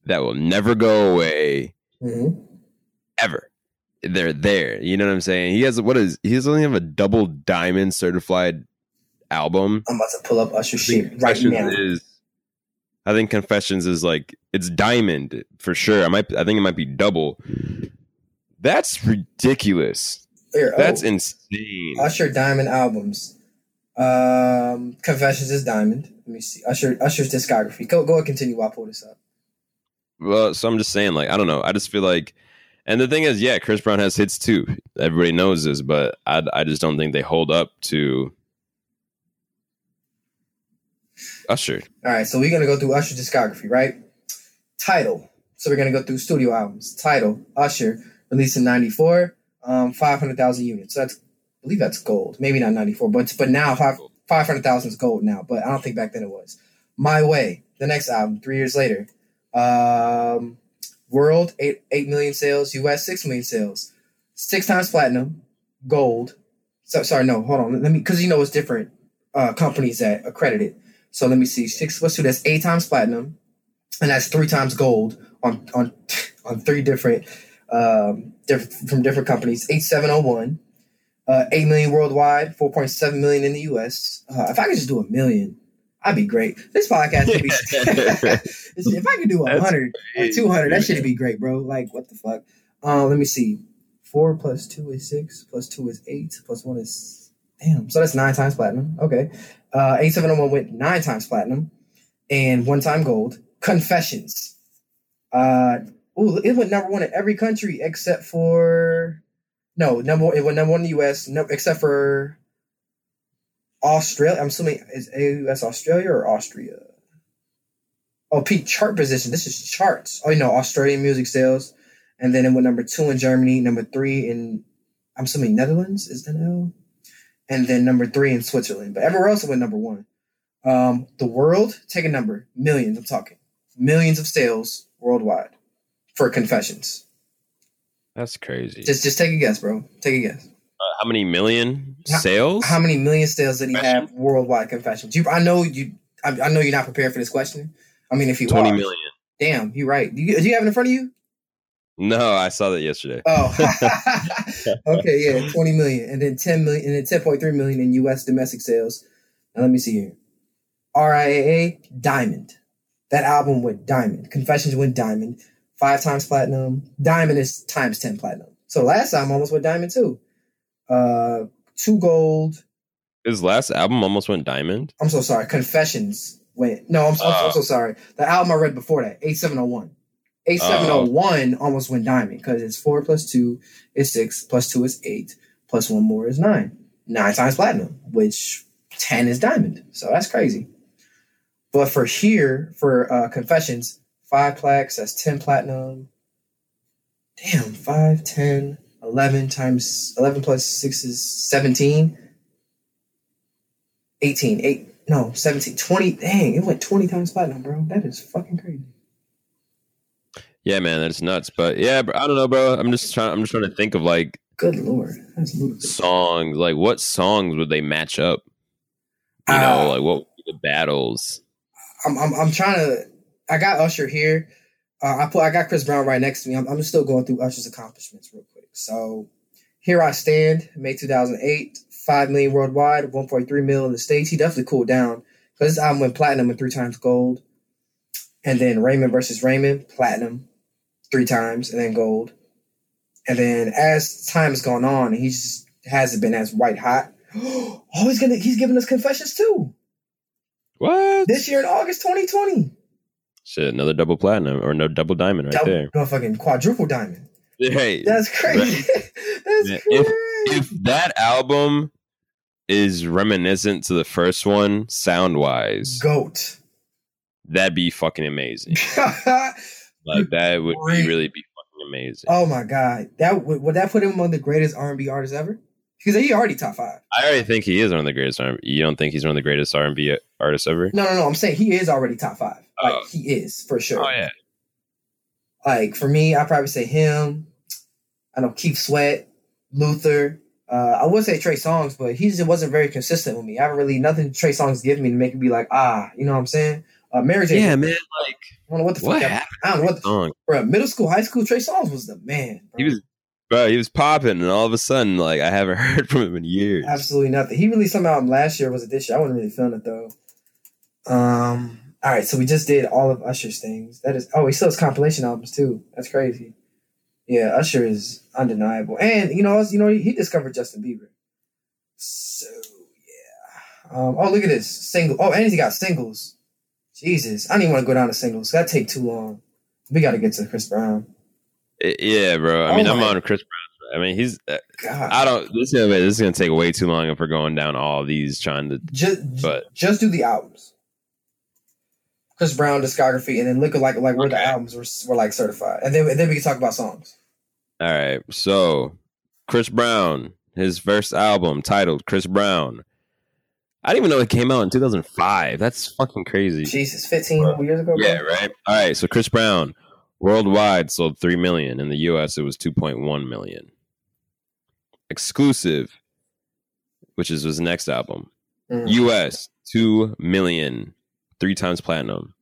that will never go away mm-hmm. ever. They're there. You know what I'm saying? He has what is he only have a double diamond certified album. I'm about to pull up Usher shit right now. Is, I think Confessions is like it's diamond for sure. I might I think it might be double. That's ridiculous. Here, That's oh, insane. Usher diamond albums. Um Confessions is diamond. Let me see. Usher Usher's discography. Go go and continue while I pull this up. Well, so I'm just saying, like, I don't know. I just feel like, and the thing is, yeah, Chris Brown has hits too. Everybody knows this, but I, I just don't think they hold up to Usher. All right, so we're gonna go through Usher discography, right? Title. So we're gonna go through studio albums. Title. Usher released in '94, um, 500,000 units. So that's, I believe that's gold. Maybe not '94, but but now five 500,000 is gold now. But I don't think back then it was. My Way. The next album, three years later, um, world eight eight million sales. U.S. six million sales. Six times platinum, gold. So sorry, no, hold on. Let me because you know it's different uh, companies that accredited. So let me see. Six. two, that's. Eight times platinum, and that's three times gold on on on three different um different from different companies. Eight seven oh one. Uh, 8 million worldwide, 4.7 million in the US. Uh, if I could just do a million, I'd be great. This podcast could be. if I could do a 100 or 200, that should be great, bro. Like, what the fuck? Uh, let me see. 4 plus 2 is 6, plus 2 is 8, plus 1 is. Damn. So that's nine times platinum. Okay. Uh, 8701 went nine times platinum and one time gold. Confessions. Uh, ooh, it went number one in every country except for no number one. It went number one in the U.S. No, except for Australia. I'm assuming is U.S. Australia or Austria. Oh, peak chart position. This is charts. Oh, you know, Australian music sales, and then it went number two in Germany, number three in I'm assuming Netherlands is that L, and then number three in Switzerland. But everywhere else it went number one. Um, the world, take a number, millions. I'm talking millions of sales worldwide for confessions. That's crazy. Just just take a guess, bro. Take a guess. Uh, how many million sales? How many million sales did he have worldwide confessions? You, I know you. I, I know you're not prepared for this question. I mean, if you Twenty are, million. damn, you're right. Do you, do you have it in front of you? No, I saw that yesterday. Oh, okay, yeah, twenty million, and then ten million, and then ten point three million in U.S. domestic sales. Now let me see here. RIAA Diamond. That album went diamond. Confessions went diamond. Five times platinum. Diamond is times ten platinum. So last time almost went diamond too. Uh, two gold. His last album almost went diamond. I'm so sorry. Confessions went. No, I'm, so- I'm so sorry. The album I read before that, 8701. 8701 almost went diamond because it's four plus two is six, plus two is eight, plus one more is nine. Nine times platinum, which 10 is diamond. So that's crazy. But for here, for uh, Confessions, five plaques, that's 10 platinum. Damn, 5, 10, 11 times 11 plus 6 is 17. 18, 8, no, 17, 20. Dang, it went 20 times platinum, bro. That is fucking crazy. Yeah, man, that's nuts. But yeah, bro, I don't know, bro. I'm just trying. I'm just trying to think of like Good lord. That's songs. Like, what songs would they match up? You Uh, know, like what would be the battles? I'm, I'm, I'm trying to. I got Usher here. Uh, I put I got Chris Brown right next to me. I'm, I'm still going through Usher's accomplishments real quick. So here I stand, May 2008, five million worldwide, 1.3 mil in the states. He definitely cooled down because this album went platinum and three times gold. And then Raymond versus Raymond, platinum, three times, and then gold. And then as time has gone on, he just hasn't been as white hot. oh, he's gonna he's giving us confessions too What? this year in August 2020. Shit, another double platinum or no double diamond right Double, there. no fucking quadruple diamond. Hey, That's crazy. That's Yeah, crazy. if that album is reminiscent to the first one, sound wise, Goat. that'd be fucking amazing. Like that would Great. really be fucking amazing. Oh my god, that would, would that put him among the greatest R and B artists ever? Because he already top five. I already think he is one of the greatest. R- you don't think he's one of the greatest R and B artists ever? No, no, no. I'm saying he is already top five. Like Oh. he is for sure. Oh yeah, Like for me, I probably say him. I know Keith Sweat, Luther. Uh, I would say Trey Songz, but he just wasn't very consistent with me. I haven't really nothing Trey Songz give me to make me be like, ah, you know what I'm saying? Uh, Mary J. yeah, man. Like I don't know what the what fuck. happened? I don't know what the Song? bro. Middle school, high school, Trey Songz was the man. Bro. He was, bro. He was popping, and all of a sudden, like I haven't heard from him in years. absolutely nothing. He released some album last year. Was it this year? I wasn't really feeling it though. Um. All right, so we just did all of Usher's things. That is. Oh, he still has compilation albums too. That's crazy. Yeah, Usher is undeniable, and you know, you know, he discovered Justin Bieber. So yeah. Um. Oh, look at this single. Oh, and he got singles. Jesus, I don't even want to go down to singles. That take too long. We got to get to Chris Brown. Yeah, bro. I Oh mean, I'm on Chris Brown. I mean, he's. uh, God, I don't. This is gonna, this is gonna take way too long if we're going down all these trying to. just But- just do the albums. Chris Brown discography, and then look at like like where the albums were, were like certified, and then and then we can talk about songs. All right, so Chris Brown, his first album titled Chris Brown. I didn't even know it came out in 2005. That's fucking crazy. Jesus, fifteen years ago. bro? Yeah, right. All right, so Chris Brown worldwide sold 3 million. In the US it was 2.1 million. Exclusive, which is his next album. Mm. US 2 million, 3 times platinum.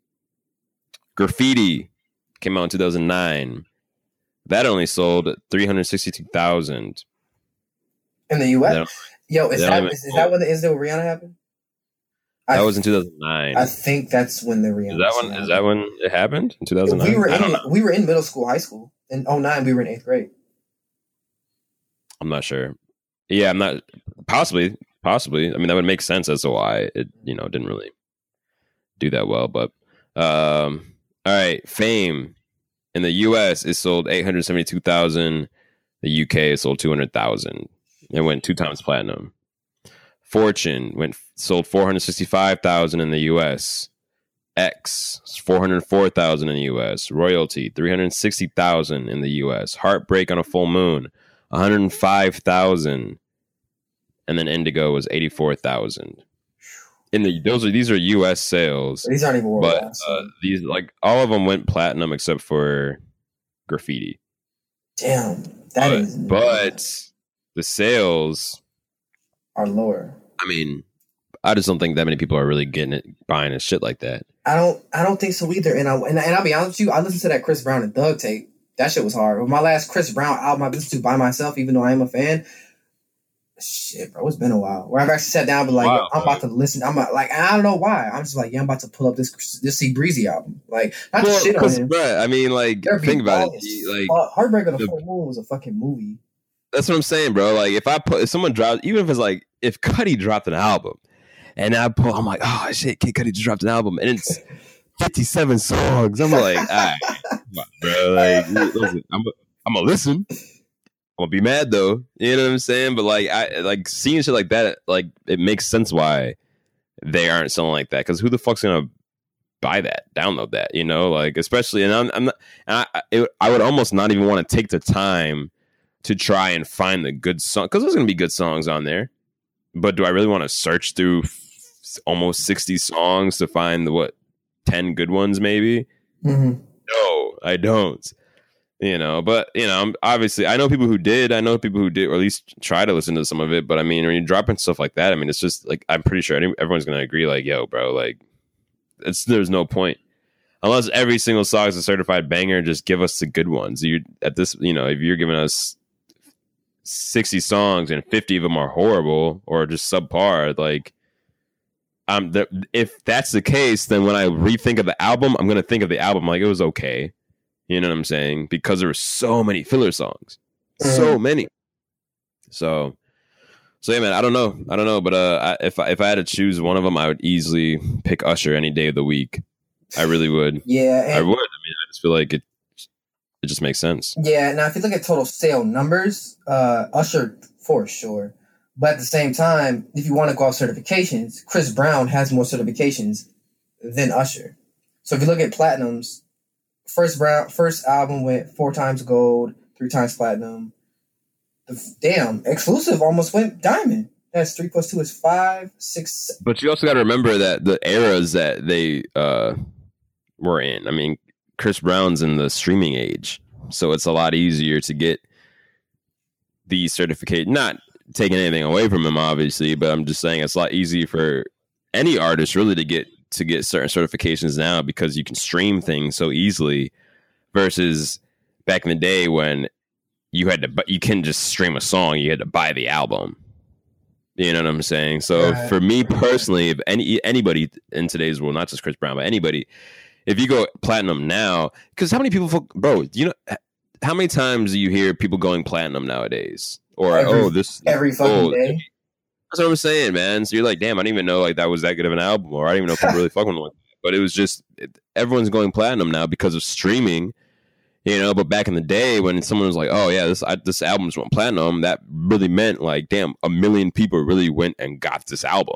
Graffiti came out in 2009. That only sold 362,000. in the U.S. Yo, is that is, is that when the is when Rihanna happened? That I, was in 2009. I think that's when the Rihanna. Is that when? Is that when it happened in 2009? we were I don't in know. we were in middle school, high school. In 09, we were in eighth grade. I'm not sure. Yeah, I'm not. Possibly, possibly. I mean, that would make sense as to why it, you know, didn't really do that well. But, um, all right, Fame in the U.S. is sold 872,000. The U.K. is sold 200,000. It went two times platinum. Fortune went sold 465,000 in the U.S. X 404,000 in the U.S. Royalty 360,000 in the U.S. Heartbreak on a Full Moon 105,000 and then Indigo was 84,000. In the those are these are US sales, These aren't even worldwide. but uh, these like all of them went platinum except for Graffiti. Damn, that but, is. but the sales, are lower. I mean, I just don't think that many people are really getting it buying and shit like that. I don't. I don't think so either. And I and, and I'll be honest with you. I listened to that Chris Brown and Doug tape. That shit was hard. With my last Chris Brown album, I listened to by myself, even though I am a fan. Shit, bro, it's been a while. Where I've actually sat down, but like, Wow, I'm about to listen. I'm not- like, I don't know why. I'm just like, yeah, I'm about to pull up this this C Breezy album. Like, not Well, shit on him. bruh, I mean, like, think about it. Like, Uh, Heartbreak of the, the- Full Moon was a fucking movie. That's what I'm saying, bro. Like if I put if someone dropped, even if it's like if Cudi dropped an album, and I pull, I'm like, oh shit, Kid Cudi just dropped an album, and it's 57 songs. I'm like, all right, bro. Like, listen, I'm I'm gonna listen. I'm gonna be mad though. You know what I'm saying? But like, I like seeing shit like that. Like, it makes sense why they aren't selling like that. Because who the fuck's gonna buy that, download that? You know, like especially, and I'm, I'm not, and I, it, I would almost not even want to take the time to try and find the good song because there's going to be good songs on there. But do I really want to search through f- almost 60 songs to find the what 10 good ones maybe? Mm-hmm. No, I don't. You know, but you know, I'm obviously I know people who did. I know people who did, or at least try to listen to some of it. But I mean, when you're dropping stuff like that, I mean, it's just like I'm pretty sure any- everyone's gonna agree. Like, yo, bro, like, it's there's no point unless every single song is a certified banger. Just give us the good ones. You at this, you know, if you're giving us 60 songs and 50 of them are horrible or just subpar, like. Um, the, if that's the case, then when I rethink of the album, I'm gonna think of the album like it was okay. You know what I'm saying? Because there were so many filler songs, so many. So, so yeah, man. I don't know. I don't know. But uh, I, if I, if I had to choose one of them, I would easily pick Usher any day of the week. I really would. Yeah, I would. I mean, I just feel like it. It just makes sense. yeah. Now, if you look at total sale numbers, uh, Usher for sure. But at the same time, if you want to go off certifications, Chris Brown has more certifications than Usher. So if you look at platinums, first Brown first album went four times gold, three times platinum. The, damn, exclusive almost went diamond. That's three plus two is five, six. But you also got to remember that the eras that they uh, were in. I mean, Chris Brown's in the streaming age, so it's a lot easier to get the certificate. Not taking anything away from him, obviously, but I'm just saying it's a lot easier for any artist really to get to get certain certifications now because you can stream things so easily versus back in the day when you had to but you can just stream a song you had to buy the album you know what i'm saying so Right. for me personally if any anybody in today's world not just chris brown but anybody if you go platinum now because how many people bro you know how many times do you hear people going platinum nowadays or Every- oh this every fucking oh, day. that's what I'm saying, man. So you're like, damn, I didn't even know like that was that good of an album, or I didn't even know if people really fucking with it. But it was just it, everyone's going platinum now because of streaming, you know. But back in the day, when someone was like, oh yeah, this I, this album's went platinum, that really meant like, damn, a million people really went and got this album.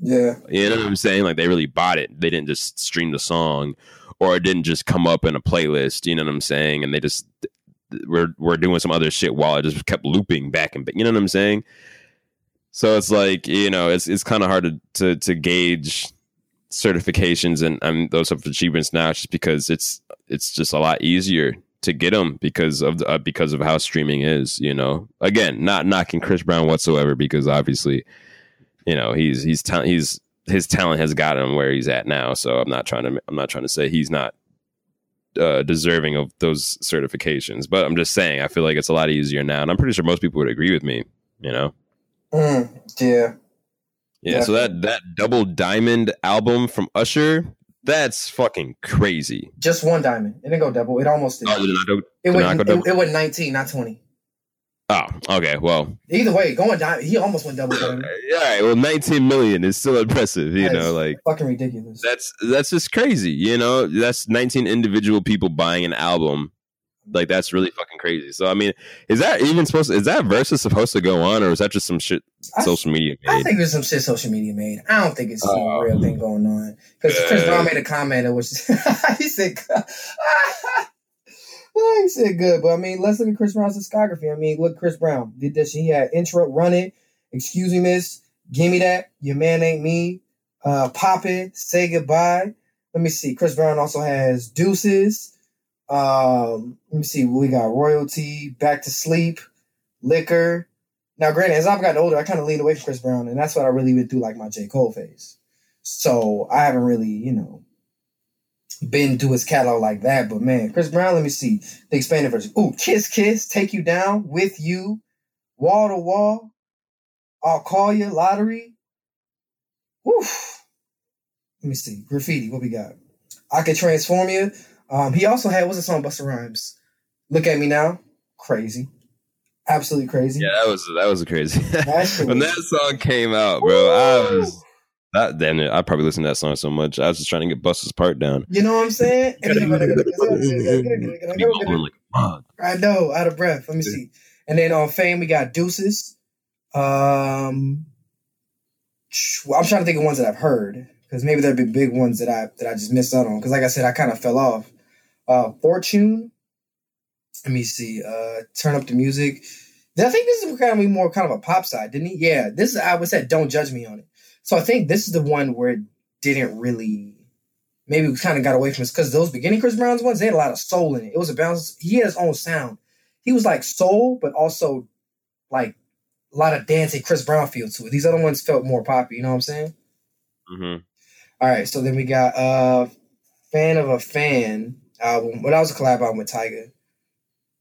Yeah, You know what I'm saying? Like they really bought it. They didn't just stream the song, or it didn't just come up in a playlist. You know what I'm saying? And they just we're we're doing some other shit while it just kept looping back and back. You know what I'm saying? So it's like you know, it's it's kind of hard to, to to gauge certifications and um, those type of achievements now, just because it's it's just a lot easier to get them because of the, uh, because of how streaming is. You know, again, not knocking Chris Brown whatsoever, because obviously, you know, he's he's ta- he's his talent has gotten him where he's at now. So I'm not trying to I'm not trying to say he's not uh, deserving of those certifications, but I'm just saying I feel like it's a lot easier now, and I'm pretty sure most people would agree with me. You know. Mm, yeah. Yeah, so that that double diamond album from Usher, that's fucking crazy. Just one diamond. It didn't go double. It almost did. Oh, it it, did it not went, go it, double? it went 19, not 20. Oh, okay. Well, Either way, going down, he almost went double all diamond. right. Well, 19 million is still impressive. You know, like fucking ridiculous. that's that's just crazy. You know, that's 19 individual people buying an album. Like that's really fucking crazy. So I mean, is that even supposed? To, is that versus supposed to go on, or is that just some shit I- social media I made? think there's some shit social media made. I don't think it's some Oh. real thing going on. Because Chris Yeah. Brown made a comment was he said ah, He said good, but I mean, let's look at Chris Brown's discography. I mean, look, Chris Brown did this. He had intro, run it, excuse me, miss, give me that, your man ain't me, uh, pop it, say goodbye. Let me see. Chris Brown also has deuces. Um, let me see. We got royalty, back to sleep, liquor. Now, granted, as I've gotten older, I kind of leaned away from Chris Brown, and that's what I really went through, like my J. Cole phase. So I haven't really, you know, been to his catalog like that. But man, Chris Brown, let me see the expanded version. Ooh, Kiss Kiss, Take You Down, With You, Wall to Wall, I'll Call You, Lottery. Oof. Let me see. Graffiti, what we got? I Could Transform You. Um, he also had, what's the song, Busta Rhymes? Look at Me Now. Crazy. Absolutely crazy. Yeah, that was that was crazy. When that song came out, bro, I was that. Damn it, I probably listened to that song so much. I was just trying to get Busta's part down. You know what I'm saying? Like. I know, out of breath. Let me see. And then on fame, we got Deuces. Um, I'm trying to think of ones that I've heard because maybe there'd be big ones that I that I just missed out on. Because like I said, I kind of fell off. Uh, Fortune. Let me see. Uh, turn up the music. I think this is kind of more kind of a pop side, didn't he? Yeah, this is I would say don't judge me on it. So I think this is the one where it didn't really maybe we kind of got away from this because those beginning Chris Brown's ones, they had a lot of soul in it. It was a balance. He had his own sound. He was like soul, but also like a lot of dancing Chris Brown feel to it. These other ones felt more poppy, you know what I'm saying? hmm All right, so then we got uh Fan of a Fan album. Well, that was a collab album with Tyga.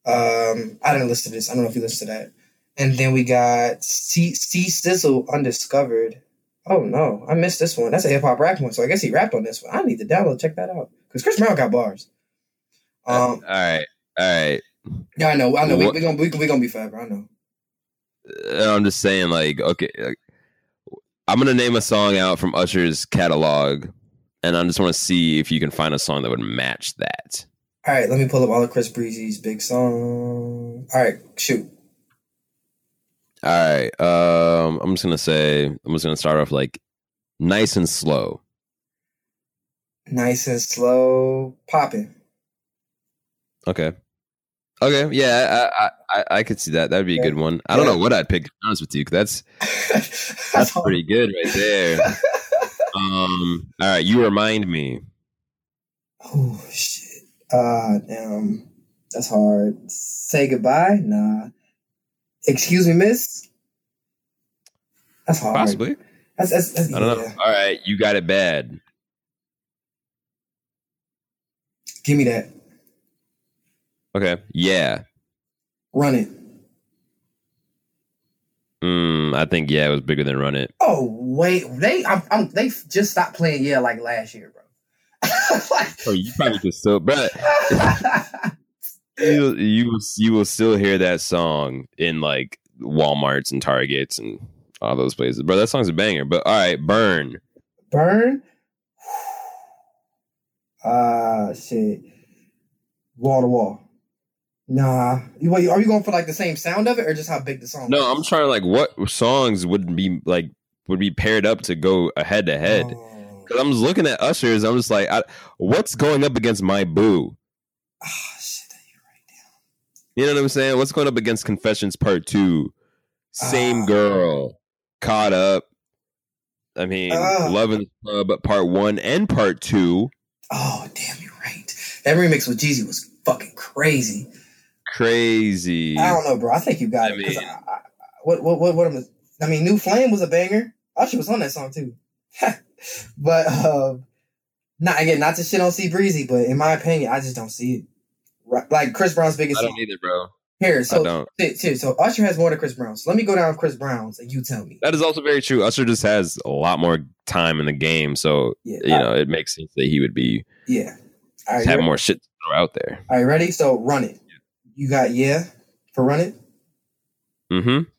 Um, I didn't listen to this. I don't know if you listened to that. And then we got C C Sizzle Undiscovered. Oh no, I missed this one. That's a hip hop rap one. So I guess he rapped on this one. I need to download, check that out. Because Chris Brown got bars. Um, all right, all right. yeah, I know, I know. We're we gonna we, we gonna be forever. I know. Uh, I'm just saying, like, okay, like, I'm gonna name a song out from Usher's catalog, and I just want to see if you can find a song that would match that. All right, let me pull up all of Chris Breezy's big songs. All right, shoot. All right, um, I'm just gonna say, I'm just gonna start off like nice and slow. Nice and slow, popping. Okay. Okay, yeah, I, I I I could see that. That'd be a good one. I don't Yeah. know what I'd pick. To be honest with you, 'cause that's that's that's pretty good right there. Um, all right, you remind me. oh shit. Uh, damn. That's hard. Say goodbye? Nah. Excuse me, miss. That's hard. Possibly, That's, that's, that's, I don't know. All right, you got it bad. Give me that. Okay, yeah. Run it. Mm, I think yeah, it was bigger than Run It. Oh wait, they I'm, I'm they just stopped playing yeah like last year, bro. like, Oh, you probably just so, but you you will you will still hear that song in like WalMarts and Targets and all those places, bro. That song's a banger. But all right, Burn. Burn. Ah, shit. Wall to wall. Nah. You, wait, are you going for like the same sound of it or just how big the song No? I'm trying to like what songs would be like would be paired up to go head to head. Oh. Because I'm just looking at Usher's, I'm just like, I, what's going up against my boo? Ah, shit. You're right. You know what I'm saying? What's going up against Confessions Part Two? Same Ah. girl, caught up. I mean, Ah. Love in the Club Part One and Part Two. Oh, damn, you're right. That remix with Jeezy was fucking crazy. Crazy. I don't know, bro. I think you got I it. mean- I, I, what, what, what, what am I, I mean, New Flame was a banger. Usher was on that song too. but, uh, not again, not to shit on C Breezy, but in my opinion, I just don't see it. Right, like Chris Brown's biggest I don't either, bro. Here, so here, so Usher has more than Chris Brown. So let me go down Chris Brown's and you tell me. That is also very true. Usher just has a lot more time in the game, so Yeah, you know it makes sense that he would be Yeah. Right, have more shit to throw out there. all right, ready? So run it. You got yeah for run it. Mm-hmm.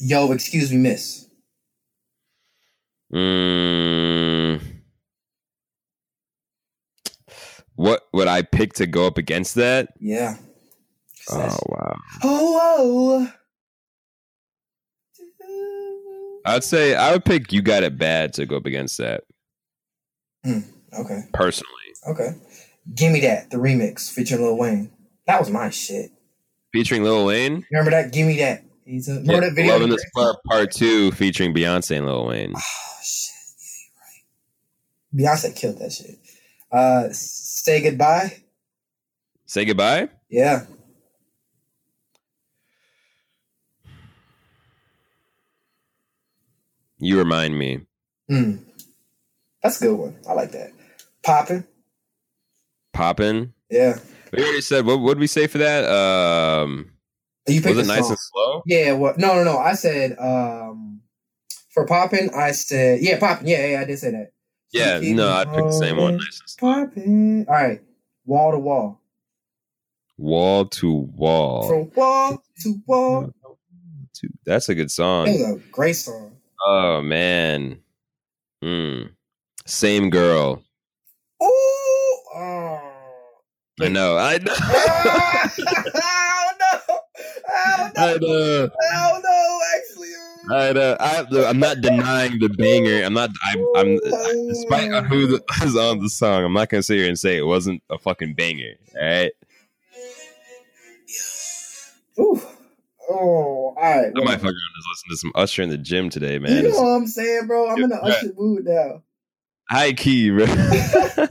Yo, excuse me, miss. Mm. What would I pick to go up against that? Yeah. Oh wow! Oh, oh. I'd say I would pick "You Got It Bad" to go up against that hmm, Okay. personally. Okay. Give me that, the remix featuring Lil Wayne. That was my shit. Featuring Lil Wayne. Remember that? Give me that. He's a, Yeah, that video? Loving This Part Part Two featuring Beyonce and Lil Wayne. Oh shit, yeah, right. Beyonce killed that shit. Uh, say goodbye. Say goodbye. Yeah. You remind me. Hmm. That's a good one. I like that. Popping. Popping. Yeah. We already said what would we say for that? Um, You was it nice song. and slow? Yeah. What? No, no, no. I said um for popping. I said yeah, popping. Yeah, yeah. I did say that. Yeah, no, I'd pick the same one. rolling. Nice and slow. Popping. All right. Wall to wall. Wall to wall. From wall to wall. That's a good song. a great song. Oh man. Hmm. Same girl. Ooh. Oh. I know. I know. no! Oh no! I know. Oh no! Actually, I know. I, I'm not denying the banger. I'm not. I, I'm. Despite on who the, is on the song, I'm not gonna sit here and say it wasn't a fucking banger. All right. Ooh. Oh, all right. I might fuck around and just listen to some Usher in the gym today, man. you know It's what I'm saying, bro? I'm in the. Usher mood now. high key, bro. all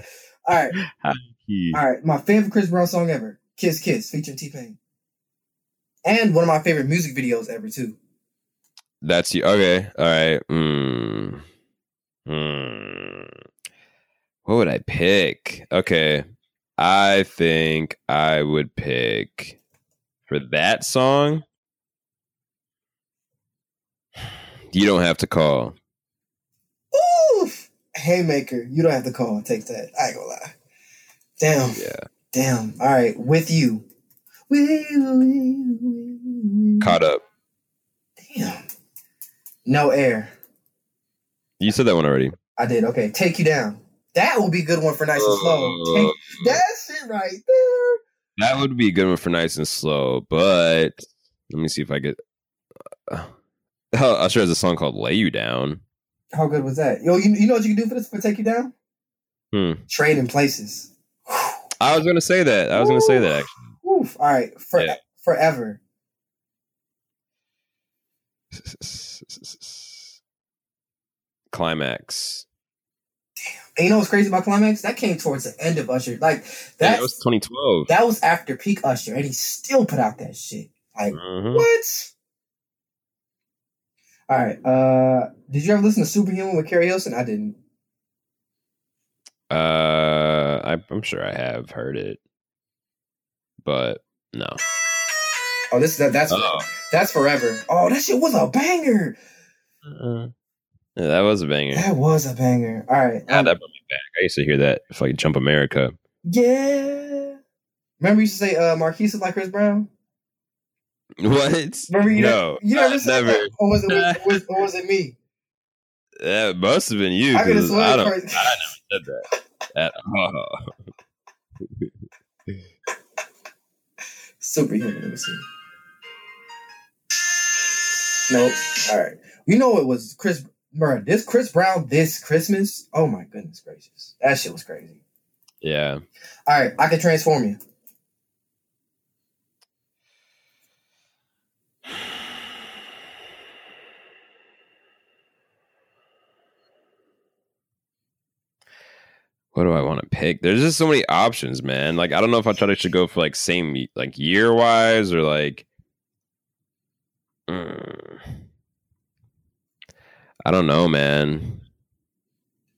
right, High key. all right. My favorite Chris Brown song ever, "Kiss Kiss" featuring T Pain, and one of my favorite music videos ever too. That's you. Okay. All right. Hmm. Hmm. What would I pick? Okay. I think I would pick for that song. You don't have to call. Oof! Haymaker, you don't have to call. Take that. I ain't gonna lie. Damn. Yeah. Damn. All right, with you. With you. Caught up. Damn. No air. You said that one already. I did. Okay, take you down. That would be a good one for nice and slow. Take, that shit right there. That would be a good one for nice and slow, but let me see if I get. Uh, Usher has a song called "Lay You Down." How good was that? Yo, you, you know what you can do for this for take you down? Hmm. Trading Places. I was gonna say that. I was gonna say that actually. Oof. All right, for, Yeah. forever. Climax. And you know what's crazy about climax? That came towards the end of Usher. Like that that was 2012. that was after peak Usher, and he still put out that shit. Like Mhm. what? All right. Uh, did you ever listen to Superhuman with Keri Hilson? I didn't. Uh, I, I'm sure I have heard it, but no. Oh, this that that's Oh, that's forever. Oh, that shit was a banger. uh, yeah, that was a banger. That was a banger. All right. Yeah, um, that brought me back. I used to hear that if I could jump America. yeah. Remember you used to say uh Marquise is like Chris Brown? What? Remember you no, never, you never I said never. Or was it was, was, or was it me? That must have been you. I could've 'cause sworn I, don't, I never said that at all. Superhuman. Let me see. Nope. All right. You know it was Chris. Bro, this Chris Brown this Christmas. Oh my goodness gracious, that shit was crazy. Yeah. All right, I can transform you. What do I want to pick? There's just so many options, man. Like I don't know if I try to should go for like same like year wise or like. Mm. I don't know, man.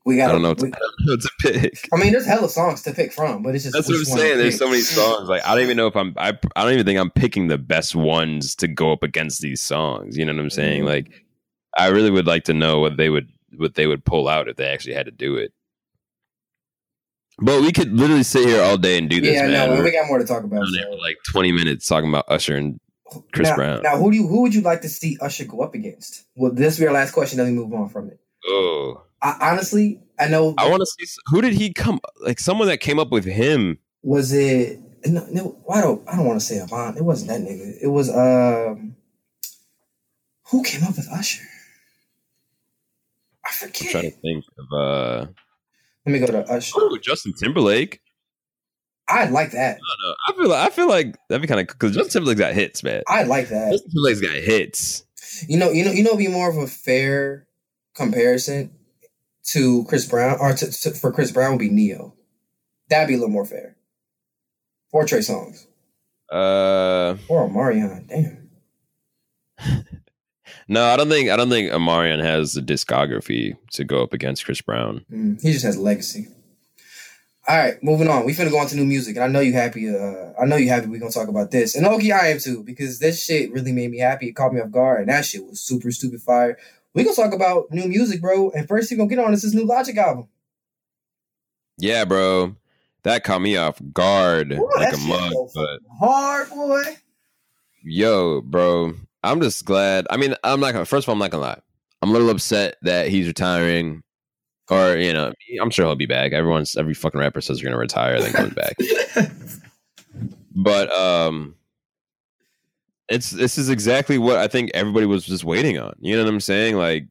We got. I don't know what we- to, don't know what to pick. I mean, there's hella songs to pick from, but it's just That's what I'm which one to saying. There's so many songs. Like I don't even know if I'm. I I don't even think I'm picking the best ones to go up against these songs. You know what I'm saying? Mhm. Like I really would like to know what they would what they would pull out if they actually had to do it. But we could literally sit here all day and do this, Yeah, man. no, we got more to talk about. so. like 20 minutes talking about Usher and Chris now, Brown. Now, who do you who would you like to see Usher go up against? Well, this will be our last question. Then we move on from it. oh, I, honestly, I know. I want to see who did he come like someone that came up with him. was it? No, no, I don't. I don't want to say Avant. It wasn't that nigga. It was um. Who came up with Usher? I forget. I'm trying to think of uh Let me go to Usher. oh, Justin Timberlake. I like that. I don't know. I feel like I feel like that'd be kind of because Justin Timberlake's got hits, man. I like that. Justin Timberlake's got hits. You know, you know, you know, be more of a fair comparison to Chris Brown or to, to- for Chris Brown would be Ne-Yo. That'd be a little more fair. Or Trey Songz Uh, or Marion. Damn. No, I don't think I don't think Omarion has the discography to go up against Chris Brown. Mm, he just has legacy. All right, moving on. We finna go on to new music, and I know you happy. Uh, I know you happy. We gonna talk about this, and okay, I am too because this shit really made me happy. It caught me off guard, and that shit was super stupid fire. We gonna talk about new music, bro. And first, we gonna get on is this new Logic album. Yeah, bro, that caught me off guard Ooh, like a mug. But Hard boy. yo, bro, I'm just glad. I mean, I'm not gonna. First of all, I'm not gonna lie. I'm a little upset that he's retiring, or you know, I'm sure he'll be back. Everyone's every fucking rapper says they're gonna retire, then comes back. but um it's this is exactly what I think everybody was just waiting on. You know what I'm saying? Like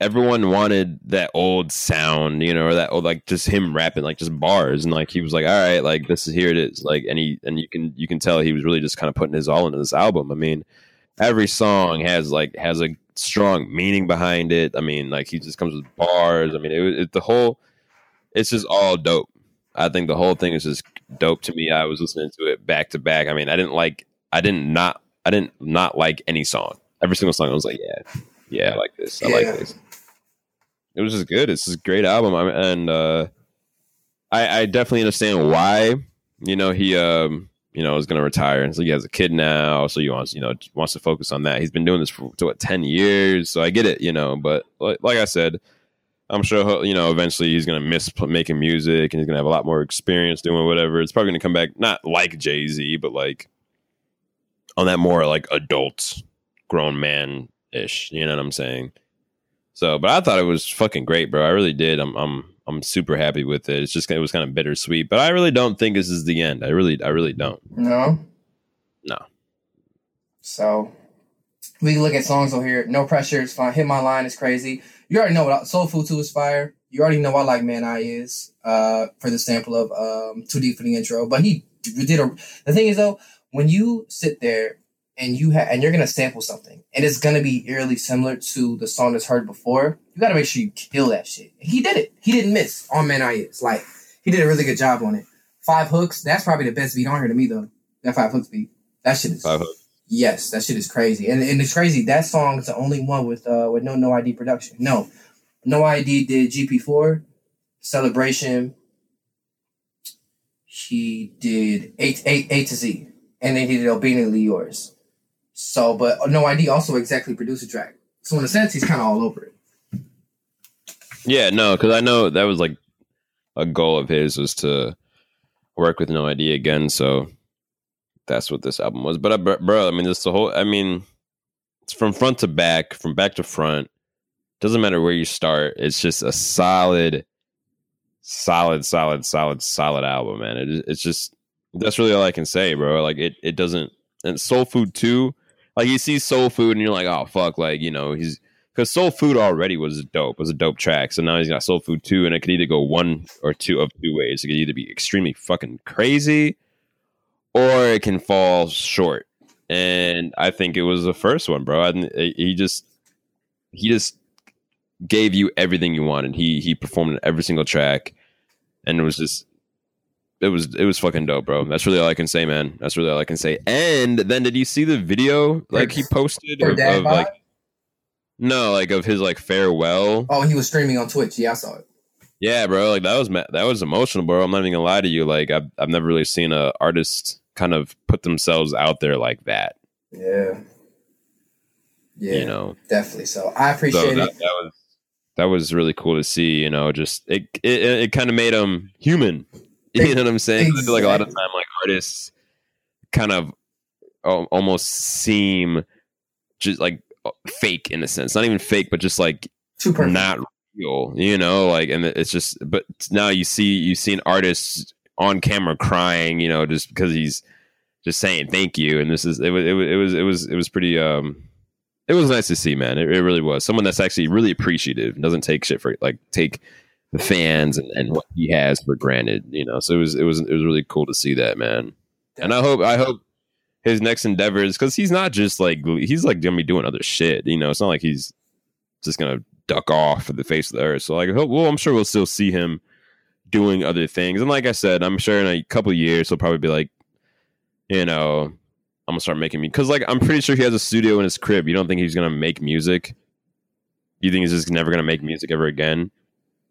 everyone wanted that old sound, you know, or that old like just him rapping like just bars and like he was like, All right, like this is here it is. Like and he and you can you can tell he was really just kind of putting his all into this album. I mean, every song has like has a strong meaning behind it. I mean, like he just comes with bars. I mean, it, it the whole it's just all dope. I think the whole thing is just dope to me. I was listening to it back to back. I mean, I didn't like, I didn't not, I didn't not like any song. Every single song, I was like, yeah, yeah, I like this. I Yeah. like this. It was just good. It's just a great album, I mean, and uh, I, I definitely understand why. You know, he, um, you know, is going to retire, and so he has a kid now. So he wants, you know, wants to focus on that. He's been doing this for what ten years, so I get it. You know, but like, like I said, I'm sure you know eventually he's gonna miss pl- making music and he's gonna have a lot more experience doing whatever. It's probably gonna come back not like Jay Z, but like on that more like adult, grown man ish. You know what I'm saying? So, but I thought it was fucking great, bro. I really did. I'm I'm I'm super happy with it. It's just it was kind of bittersweet, but I really don't think this is the end. I really I really don't. No. No. So we can look at songs over here. No pressure is fine. Hit my line is crazy. You already know what Soul Food 2 is fire. You already know I like Man I is uh for the sample of um Too Deep for the intro. But he did a the thing is though, when you sit there and you have and you're gonna sample something and it's gonna be eerily similar to the song that's heard before, you gotta make sure you kill that shit. He did it. He didn't miss on Man I is. Like he did a really good job on it. Five hooks, that's probably the best beat on here to me though. That five hooks beat. That shit is Five Hooks. Yes, that shit is crazy, and and it's crazy. That song is the only one with uh with no no ID production. No, no ID did GP four, celebration. He did eight eight A to Z, and then he did Obediently Yours. So, but no ID also exactly produced a track. So in a sense, he's kind of all over it. Yeah, no, because I know that was like a goal of his was to work with No ID again. So that's what this album was. But, uh, br- bro, I mean, this the whole. I mean, it's from front to back, from back to front. Doesn't matter where you start. It's just a solid, solid, solid, solid, solid album, man. It, it's just that's really all I can say, bro. Like it, it doesn't. And Soul Food too. Like you see Soul Food, and you're like, oh fuck, like you know he's because Soul Food already was dope, was a dope track. So now he's got Soul Food two, and it could either go one or two of two ways. It could either be extremely fucking crazy, or it can fall short. And I think it was the first one, bro. I, he just he just gave you everything you wanted. He he performed in every single track, and it was just it was it was fucking dope, bro. That's really all I can say, man. That's really all I can say. And then did you see the video like he posted of, of like no, like of his like farewell? Oh, he was streaming on Twitch. Yeah, I saw it. Yeah, bro. Like that was that was emotional, bro. I'm not even gonna lie to you. Like I've I've never really seen a artist kind of put themselves out there like that. Yeah. Yeah. You know, definitely. So I appreciate so that, it. that was that was really cool to see. You know, just it it, it kind of made them human. You know what I'm saying? I feel like a lot of time, like artists, kind of uh, almost seem just like fake in a sense. Not even fake, but just like perfect. not real. You know, like and it's just. But now you see you see an artist on camera crying. You know, just because he's just saying thank you. And this is it was it was it was it was it was pretty um it was nice to see, man. It, it really was. Someone that's actually really appreciative, doesn't take shit for like take the fans and, and what he has for granted, you know. So it was it was it was really cool to see that, man. And I hope I hope his next endeavors because he's not just like he's like gonna be doing other shit, you know. It's not like he's just gonna duck off of the face of the earth. So like, well, I'm sure we'll still see him doing other things. And like I said, I'm sure in a couple years he'll probably be like, you know, I'm gonna start making me because like I'm pretty sure he has a studio in his crib. You don't think he's gonna make music? You think he's just never gonna make music ever again?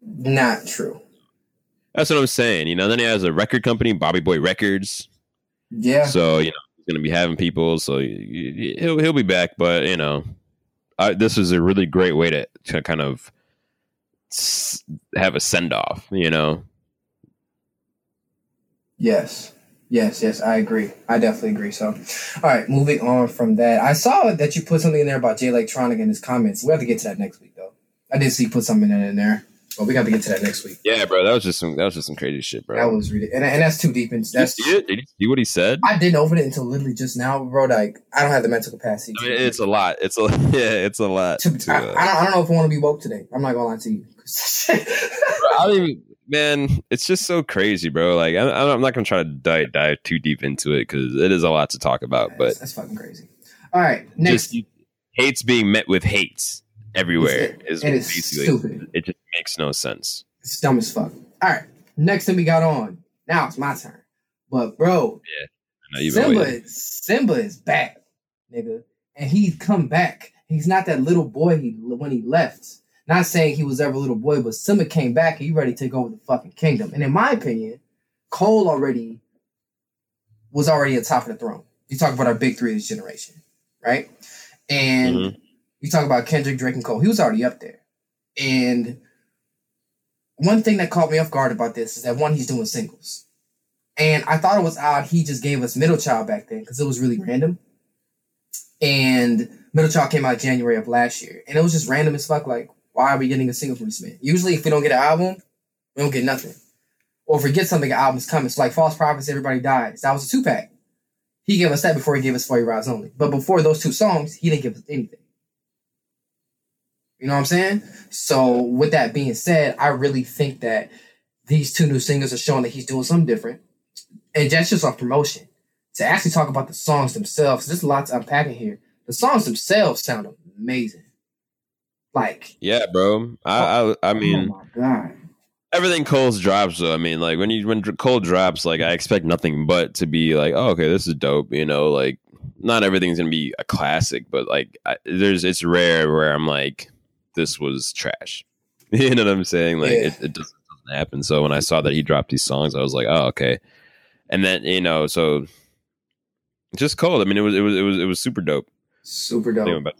Not true. That's what I'm saying. You know, then he has a record company, Bobby Boy Records. Yeah. So you know he's gonna be having people. So he'll he'll be back. But you know, I, this is a really great way to, to kind of have a send off. You know. Yes. Yes, yes, I agree. I definitely agree. So, all right, moving on from that. I saw that you put something in there about Jay Electronica in his comments. We have to get to that next week, though. I did see you put something in there, but we got to get to that next week. Yeah, bro, that was just some that was just some crazy shit, bro. That was really, and, and that's too deep. And that's Did you see it? Did you see what he said? I didn't open it until literally just now, bro. Like I don't have the mental capacity. I mean, it's a lot. It's a yeah, it's a lot. To, to, I, uh, I, don't, I don't know if I want to be woke today. I'm not gonna lie to you. I don't even, man. It's just so crazy, bro. Like I, I'm not gonna try to dive dive too deep into it because it is a lot to talk about. that's, But that's fucking crazy. All right, next. just hates being met with hates everywhere It- is it is basically stupid. it just makes no sense. It's dumb as fuck. All right, next thing we got on. Now it's my turn. But bro, I know you've been Simba, waiting. Simba is back, nigga, and he's come back. He's not that little boy he when he left. Not saying he was ever a little boy, but Simba came back and he ready to take over the fucking kingdom. And in my opinion, Cole already was already at top of the throne. You talk about our big three of this generation, right? And Mhm. you talk about Kendrick, Drake, and Cole. He was already up there. And one thing that caught me off guard about this is that one, he's doing singles. And I thought it was odd he just gave us Middle Child back then because it was really mm-hmm. random. And Middle Child came out January of last year. And it was just random as fuck. Like, why are we getting a single from this man? Usually, if we don't get an album, we don't get nothing. Or if we get something, an album's coming. So, like False Prophets, Everybody Dies. That was a two pack. He gave us that before he gave us 4 Your Eyez Only. But before those two songs, he didn't give us anything. You know what I'm saying? So, with that being said, I really think that these two new singers are showing that he's doing something different. And that's just off promotion. To actually talk about the songs themselves, there's a lot to unpack in here. The songs themselves sound amazing. Like, Yeah, bro. I I, oh, I mean, oh my god. everything Cole's drops though. I mean, like when you when Cole drops, like I expect nothing but to be like, oh, okay, this is dope. You know, like not everything's gonna be a classic, but like I, there's it's rare where I'm like, this was trash. You know what I'm saying? Like Yeah. it, it doesn't, happen. So when I saw that he dropped these songs, I was like, oh, okay. And then you know, so just cold. I mean, it was it was it was it was super dope. Super Anyway, dope. but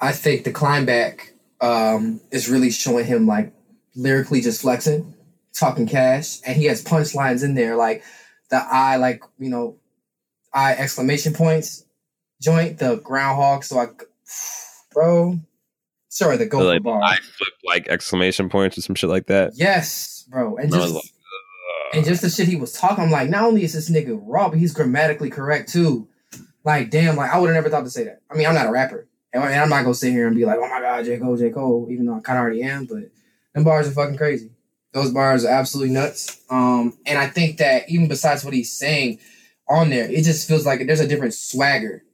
I think the climb back um, is really showing him like lyrically just flexing, talking cash, and he has punchlines in there like the I like you know I exclamation points joint, the groundhog. So I, bro, sorry, the go like, bar. I flip like exclamation points or some shit like that. yes, bro, and And just like, and just the shit he was talking, I'm like, not only is this nigga raw, but he's grammatically correct too. Like, damn, like I would have never thought to say that. I mean, I'm not a rapper, and and I'm not gonna sit here and be like, oh my god, J Cole, J Cole, even though I kind of already am. But them bars are fucking crazy. Those bars are absolutely nuts. Um, and I think that even besides what he's saying on there, it just feels like there's a different swagger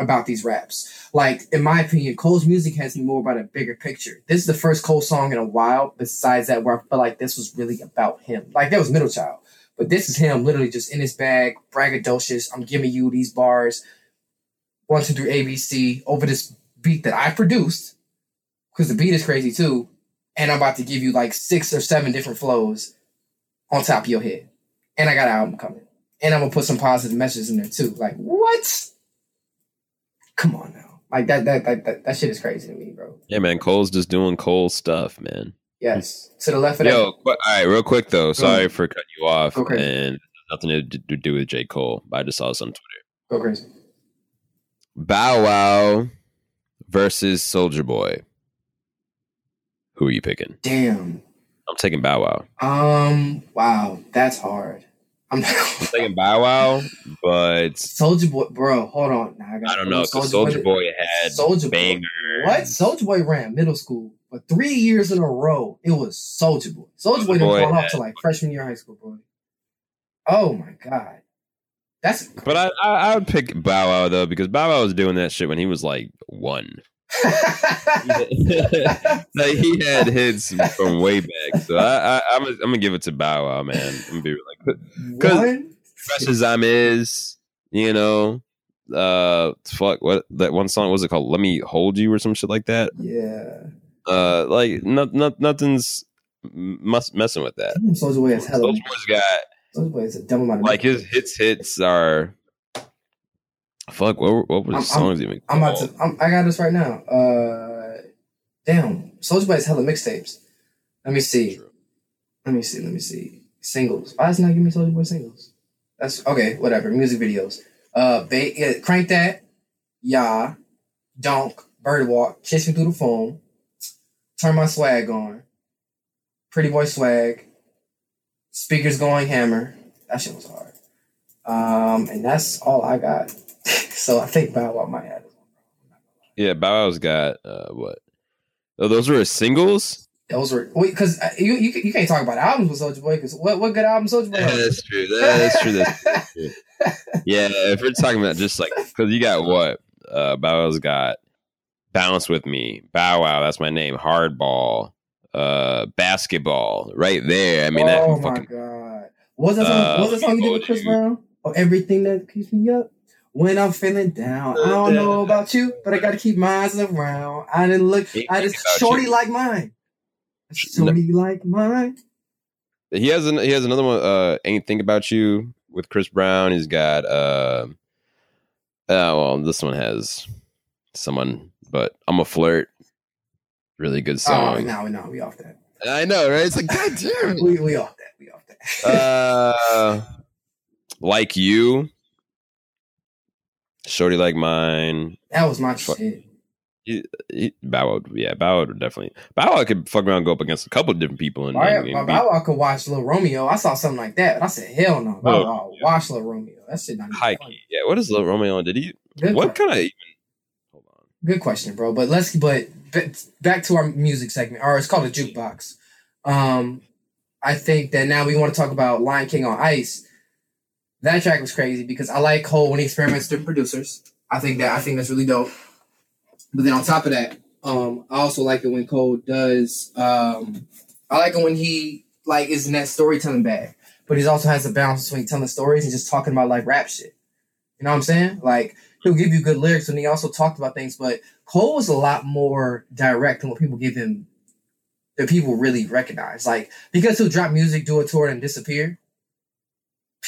about these raps. Like, in my opinion, Cole's music has me more about a bigger picture. This is the first Cole song in a while, besides that, where I feel like this was really about him. Like, that was Middle Child, but this is him literally just in his bag, braggadocious. I'm giving you these bars, one, two, three, ABC, over this beat that I produced, because the beat is crazy too. and I'm about to give you like six or seven different flows on top of your head. And I got an album coming. And I'm gonna put some positive messages in there too. Like, what? Come on now. Like that that that that, that shit is crazy to me, bro. Yeah, man. Cole's just doing Cole stuff, man. Yes. To the left of Yo, that. qu- all right, real quick though. Sorry for cutting you off, crazy. and nothing to, to do with J Cole. But I just saw this on Twitter. Go crazy. Bow Wow versus Soulja Boy. Who are you picking? Damn. I'm taking Bow Wow. Um, wow, that's hard. I'm I'm taking Bow Wow, but Soulja Boy, bro. Hold on. Nah, I don't know because Soulja Boy had Soulja Boy. What? Soulja Boy ran middle school for three years in a row. It was Soulja Boy. Soulja Boy Soulja didn't Boy fall off had- till like freshman year of high school, bro. Oh my god, that's. But I, I I would pick Bow Wow though because Bow Wow was doing that shit when he was like one. like he had hits from way back. So I, I I'm gonna, give it to Bow Wow, man. I'm gonna be like Cause- fresh as I'm is, you know. Uh, fuck what that one song was it called? Let me hold you or some shit like that. Yeah. Uh, like not not nothing's mess, messing with that. Soulja Boy hella. Soulja Boy's got Soulja Boy is a dumb amount of. like his hits hits are. Fuck what were- what were the I'm- songs even? I'm about to. I'm, I got this right now. Uh, damn, Soulja Boy has hella mixtapes. Let me see. True. Let me see. Let me see. Singles. Why does it not give me Soulja Boy singles? That's okay. Whatever. Music videos. Uh, ba- yeah, crank that. Yeah. Donk. Birdwalk. Chase me through the phone. Turn my swag on. Pretty boy swag. Speakers going hammer. That shit was hard. Um, and that's all I got. so I think Bow Wow might have. it. Yeah, Bow Wow's got uh what? Oh, those were his singles. Those were wait because you, you you can't talk about albums with Soulja Boy because what what good album Soulja Boy? Yeah, that's true. That's true. That's true. Yeah, if we're talking about just like because you got what uh, Bow Wow's got, bounce with me, Bow Wow. That's my name. Hardball, uh, basketball, right there. I mean, oh that my fucking god, what was that song? Uh, what was that song you did with Chris dude. Brown? Oh, everything that keeps me up. When I'm feeling down, I don't know about you, but I gotta keep mine around. I didn't look. I just shorty you. like mine. Shorty like mine. he has an, he has another one. Uh, ain't think about you with Chris Brown. He's got uh, uh well, this one has someone, but I'm a flirt. Really good song. Oh, song. no, no, we off that. I know, right? It's like, God damn. We we off that. We off that. uh, like you, shorty like mine. that was my fuck. shit. He, he, Bow Wow, yeah, Bow Wow definitely. Bow Wow could fuck around, and go up against a couple of different people, and, right, and- and Bow Wow could watch Lil Romeo. I saw something like that, but I said, hell no. Bow Oh, Wow, yeah. watch Lil Romeo. That shit not even high funny. key. Yeah, what is Lil Romeo? on? Did he? Good, what kind of? Hold on. good question, bro. But let's but back to our music segment, or it's called a jukebox. Um, I think that now we want to talk about Lion King on Ice. That track was crazy because I like Cole when he experiments with different producers. I think that I think that's really dope. But then on top of that, um, I also like it when Cole does. Um, I like it when he like is in that storytelling bag, but he also has a balance between telling stories and just talking about like rap shit. You know what I'm saying? Like he'll give you good lyrics, and he also talked about things. But Cole was a lot more direct than what people give him. That people really recognize, like because he'll drop music, do a tour, and disappear.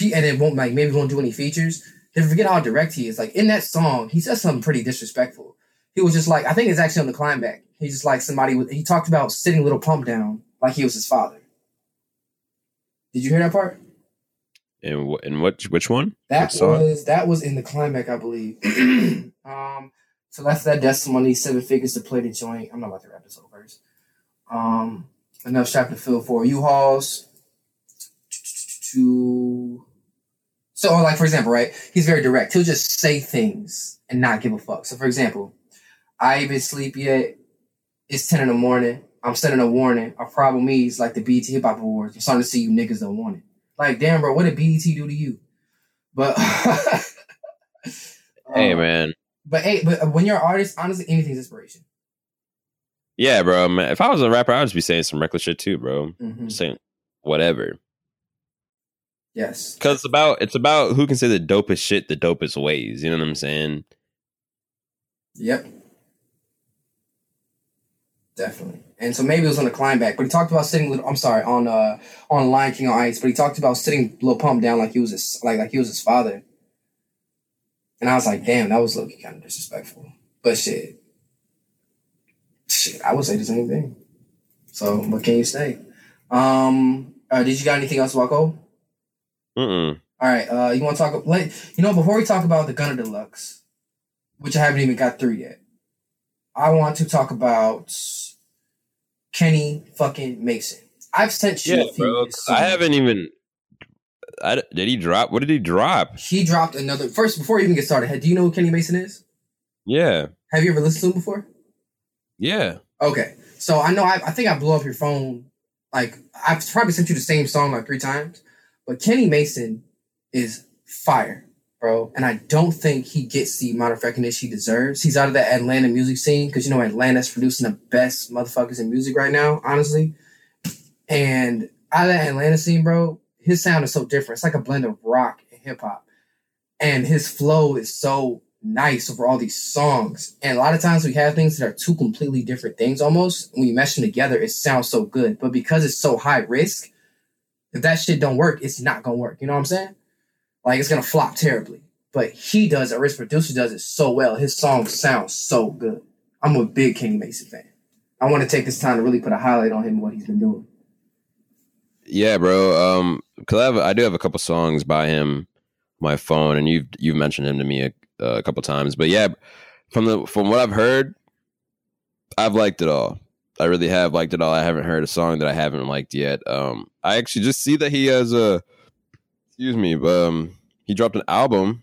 And it won't like maybe won't do any features. They forget how direct he is. Like in that song, he says something pretty disrespectful. He was just like, I think it's actually on the climb back. He's just like somebody with. He talked about sitting Lil Pump down like he was his father. Did you hear that part? And what? And what? Which one? That was that was in the climax, I believe. um, so that's that. That's some money, seven figures to play the joint. I'm not about to rap this whole verse. Um, enough strap to fill for U-Hauls. To so, like for example, right? He's very direct. He'll just say things and not give a fuck. So, for example, I ain't been sleep yet. It's ten in the morning. I'm sending a warning. Our problem is like the BET Hip Hop Awards. I'm starting to see you niggas don't want it. Like, damn, bro, what did BET do to you? But Hey Um, man. But hey, but when you're an artist, honestly, anything's inspiration. Yeah, bro. Man, if I was a rapper, I'd just be saying some reckless shit too, bro. Mhm. Saying whatever. Yes. Cause it's about it's about who can say the dopest shit the dopest ways. You know what I'm saying? Yep. Definitely. and so maybe it was on the climb back. But he talked about sitting. I'm sorry on uh on Lion King on Ice, but he talked about sitting Lil Pump down like he was his like like he was his father. And I was like, damn, that was looking kind of disrespectful. But shit, shit, I would say the same thing. So what can you say? Um, uh, did you got anything else about Cole? Mm-mm. All right, uh, you want to talk? Like, you know, before we talk about the Gunna Deluxe, which I haven't even got through yet, I want to talk about Kenny fucking Mason. I've sent you Yeah, bro. I haven't even. I, did he drop? What did he drop? He dropped another. First, before you even get started, do you know who Kenny Mason is? Yeah, Have you ever listened to him before? yeah. Okay, so I know I, I think I blew up your phone. Like I've probably sent you the same song like three times, but Kenny Mason is fire, bro. And I don't think he gets the amount of recognition he deserves. He's out of the Atlanta music scene because you know Atlanta's producing the best motherfuckers in music right now, honestly. And out of that Atlanta scene, bro, his sound is so different. It's like a blend of rock and hip hop, and his flow is so nice over all these songs. And a lot of times we have things that are two completely different things almost. When you mesh them together, it sounds so good. But because it's so high risk, if that shit don't work, it's not gonna work. You know what I'm saying? Like it's gonna flop terribly. But he does it, his producer does it so well. His songs sound so good. I'm a big Kenny Mason fan. I want to take this time to really put a highlight on him and what he's been doing. Yeah, bro. Um, cause I have, I do have a couple songs by him, my phone, and you've you've mentioned him to me a, a couple times. But yeah, from the from what I've heard, I've liked it all. I really have liked it all. I haven't heard a song that I haven't liked yet. Um, I actually just see that he has a, excuse me, um, he dropped an album,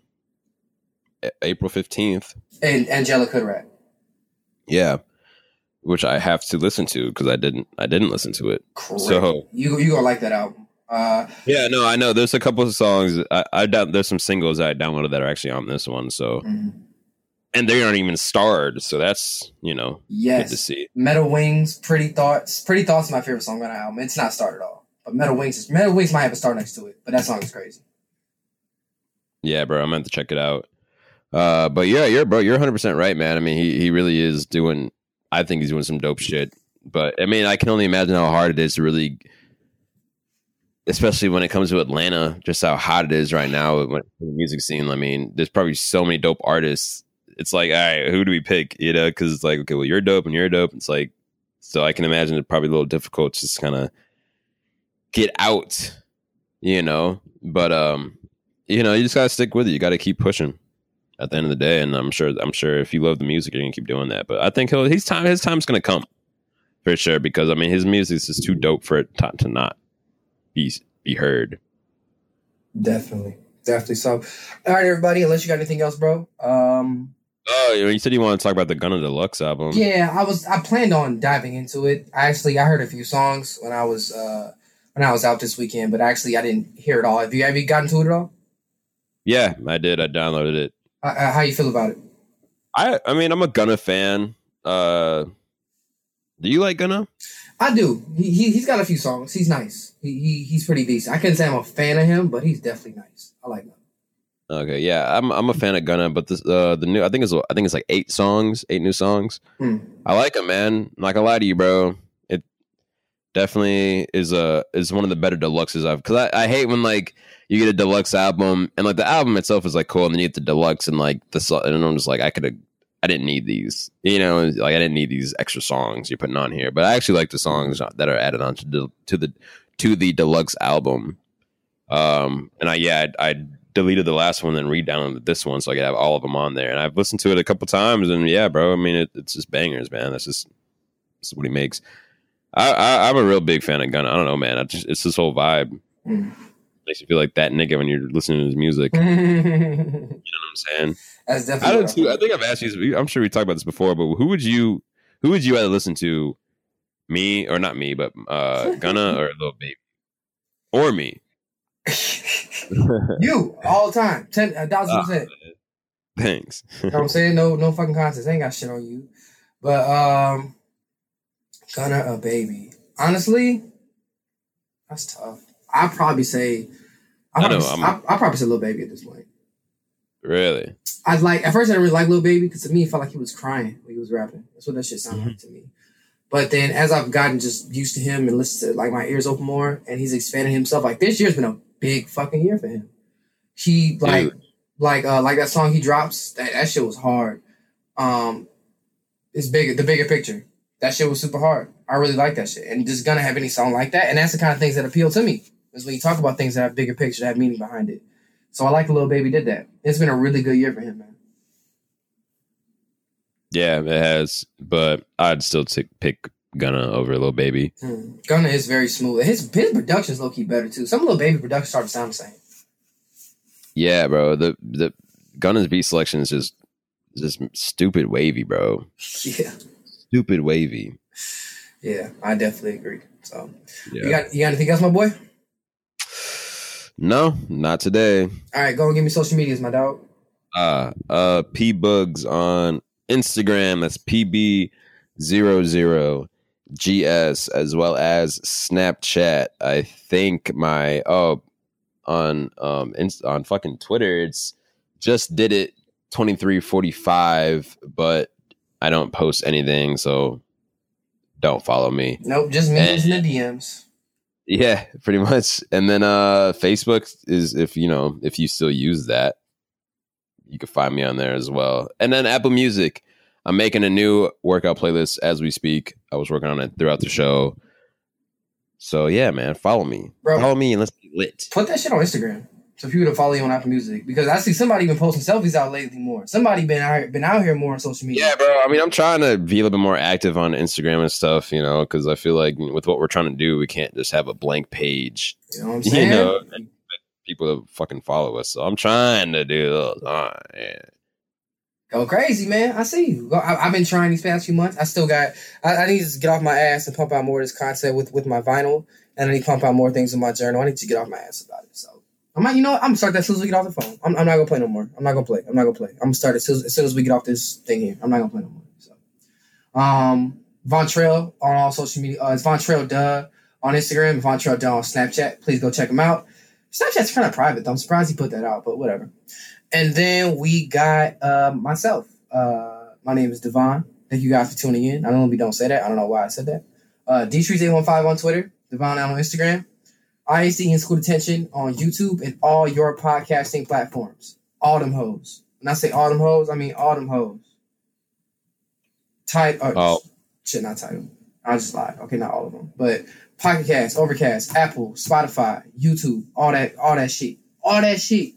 April fifteenth. And Angelic Hoodrat. Yeah, which I have to listen to because I didn't I didn't listen to it. Correct. So you you gonna like that album. Uh Yeah, no, I know. There's a couple of songs. I, I down, there's some singles that I downloaded that are actually on this one. So, mhm. And they aren't even starred. So that's you know good to yes. see. Metal Wings, Pretty Thoughts. Pretty Thoughts is my favorite song on the album. It's not starred at all. But Metal Wings is Metal Wings might have a star next to it, but that song is crazy. Yeah, bro, I'm meant to check it out. Uh, but yeah, you're bro, you're 100 percent right, man. I mean, he he really is doing. I think he's doing some dope shit. But I mean, I can only imagine how hard it is to really, especially when it comes to Atlanta, just how hot it is right now in the music scene. I mean, there's probably so many dope artists. It's like, all right, who do we pick? You know, because it's like, okay, well, you're dope and you're dope. It's like, so I can imagine it's probably a little difficult to just kind of get out, you know. But um, you know, you just gotta stick with it. You got to keep pushing. At the end of the day, and I'm sure, I'm sure if you love the music, you're gonna keep doing that. But I think he'll, his time, his time's gonna come for sure. Because I mean, his music is just too dope for it to, to not be be heard. Definitely. Definitely. So all right, everybody, unless you got anything else, bro. Um Oh, you said you want to talk about the Gunna Deluxe album. Yeah, I was I planned on diving into it. I actually I heard a few songs when I was uh when I was out this weekend, but actually I didn't hear it all. Have you have you gotten to it at all? Yeah, I did. I downloaded it. Uh, uh, how you feel about it? I I mean, I'm a Gunna fan. Uh, do you like Gunna? I do. He, he he's got a few songs. He's nice. He, he he's pretty decent. I can't say I'm a fan of him, but he's definitely nice. I like him. Okay, yeah, I'm I'm a fan of Gunna, but this uh the new I think it's I think it's like eight songs, eight new songs. Hmm. I like him, man. I'm not gonna lie to you, bro. It definitely is a is one of the better deluxes I've because I, I hate when like you get a deluxe album and like the album itself is like cool and then you get the deluxe and like the and I'm just like I could have I didn't need these, you know, like I didn't need these extra songs you're putting on here, but I actually like the songs that are added on to the to the to the deluxe album. Um, and I yeah I, I deleted the last one and re-downloaded this one so I could have all of them on there. And I've listened to it a couple times, and yeah, bro, I mean it, it's just bangers, man. That's just that's what he makes. I, I I'm a real big fan of Gunna. I don't know, man. I just it's this whole vibe makes you feel like that nigga when you're listening to his music. You know what I'm saying? That's I definitely. don't. Too, I think I've asked you. I'm sure we talked about this before, but who would you who would you either listen to? Me or not me, but uh Gunna or Lil Baby or me. you all the time, ten a thousand percent. Thanks. You know I'm saying? No, no fucking contest. I ain't got shit on you. But um Gunna a baby. Honestly, that's tough. I'd probably say I probably, I'd, I'd probably say Lil Baby at this point. really? I'd like at first I didn't really like Lil Baby because to me it felt like he was crying when he was rapping. That's what that shit sounded like to me. But then as I've gotten just used to him and listened to like my ears open more and he's expanding himself, like this year's been a big fucking year for him. He like Dude. like uh like that song he drops, that, that shit was hard. Um it's bigger the bigger picture. That shit was super hard. I really like that shit. And just gonna have any song like that. And that's the kind of things that appeal to me. Is when you talk about things that have bigger picture, that have meaning behind it. So I like the Lil Baby did that. It's been a really good year for him, man. Yeah, it has, but I'd still t- pick Gunna over Lil Baby. Hmm. Gunna is very smooth. His his production's low key better too. Some Lil Baby production start to sound the same. Yeah, bro. The the Gunna's beat selection is just just stupid wavy, bro. Yeah. Stupid wavy. Yeah, I definitely agree. So Yeah. you got you got anything else, my boy? No, not today. All right, go and give me social medias, my dog. Uh uh P Bugs on Instagram. That's PB zero zero GS as well as Snapchat. I think my oh on um inst- on fucking Twitter it's just did it 2345 but I don't post anything so don't follow me. Nope, just in the DMs. Yeah, pretty much. And then uh Facebook is if you know, if you still use that, you can find me on there as well. And then Apple Music. I'm making a new workout playlist as we speak. I was working on it throughout the show. So yeah, man, follow me. Bro. Follow me and let's be lit. Put that shit on Instagram so people to follow you on Apple Music because I see somebody even posting selfies out lately more. Somebody been out here, been out here more on social media. Yeah, bro. I mean, I'm trying to be a little bit more active on Instagram and stuff, you know, because I feel like with what we're trying to do, we can't just have a blank page, You know what I'm you know, and people to fucking follow us. So I'm trying to do those. Yeah. Go crazy, man. I see you. I, I've been trying these past few months. I still got. I, I need to get off my ass and pump out more of this content with with my vinyl, and I need to pump out more things in my journal. I need to get off my ass about it. So I might, you know, what? I'm gonna start that as soon as we get off the phone. I'm, I'm not gonna play no more. I'm not gonna play. I'm not gonna play. I'm gonna start as soon as, as soon as we get off this thing here. I'm not gonna play no more. So, um, Von Trail on all social media. Uh, it's Von Trail Duh on Instagram. Von Trail Duh on Snapchat. Please go check him out. Snapchat's kind of private though. I'm surprised he put that out, but whatever. And then we got uh, myself. Uh, my name is Devon. Thank you guys for tuning in. I know normally don't say that. I don't know why I said that. Uh, D815 on Twitter, Devon out on Instagram, IAC and School Detention on YouTube and all your podcasting platforms. All them hoes. When I say all them hoes, I mean all them hoes. Tight. Uh, Oh. Shit, not title. I just lied. Okay, not all of them, but Pocket Cast, Overcast, Apple, Spotify, YouTube, all that, all that shit, all that shit.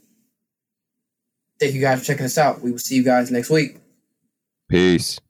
Thank you guys for checking us out. We will see you guys next week. Peace.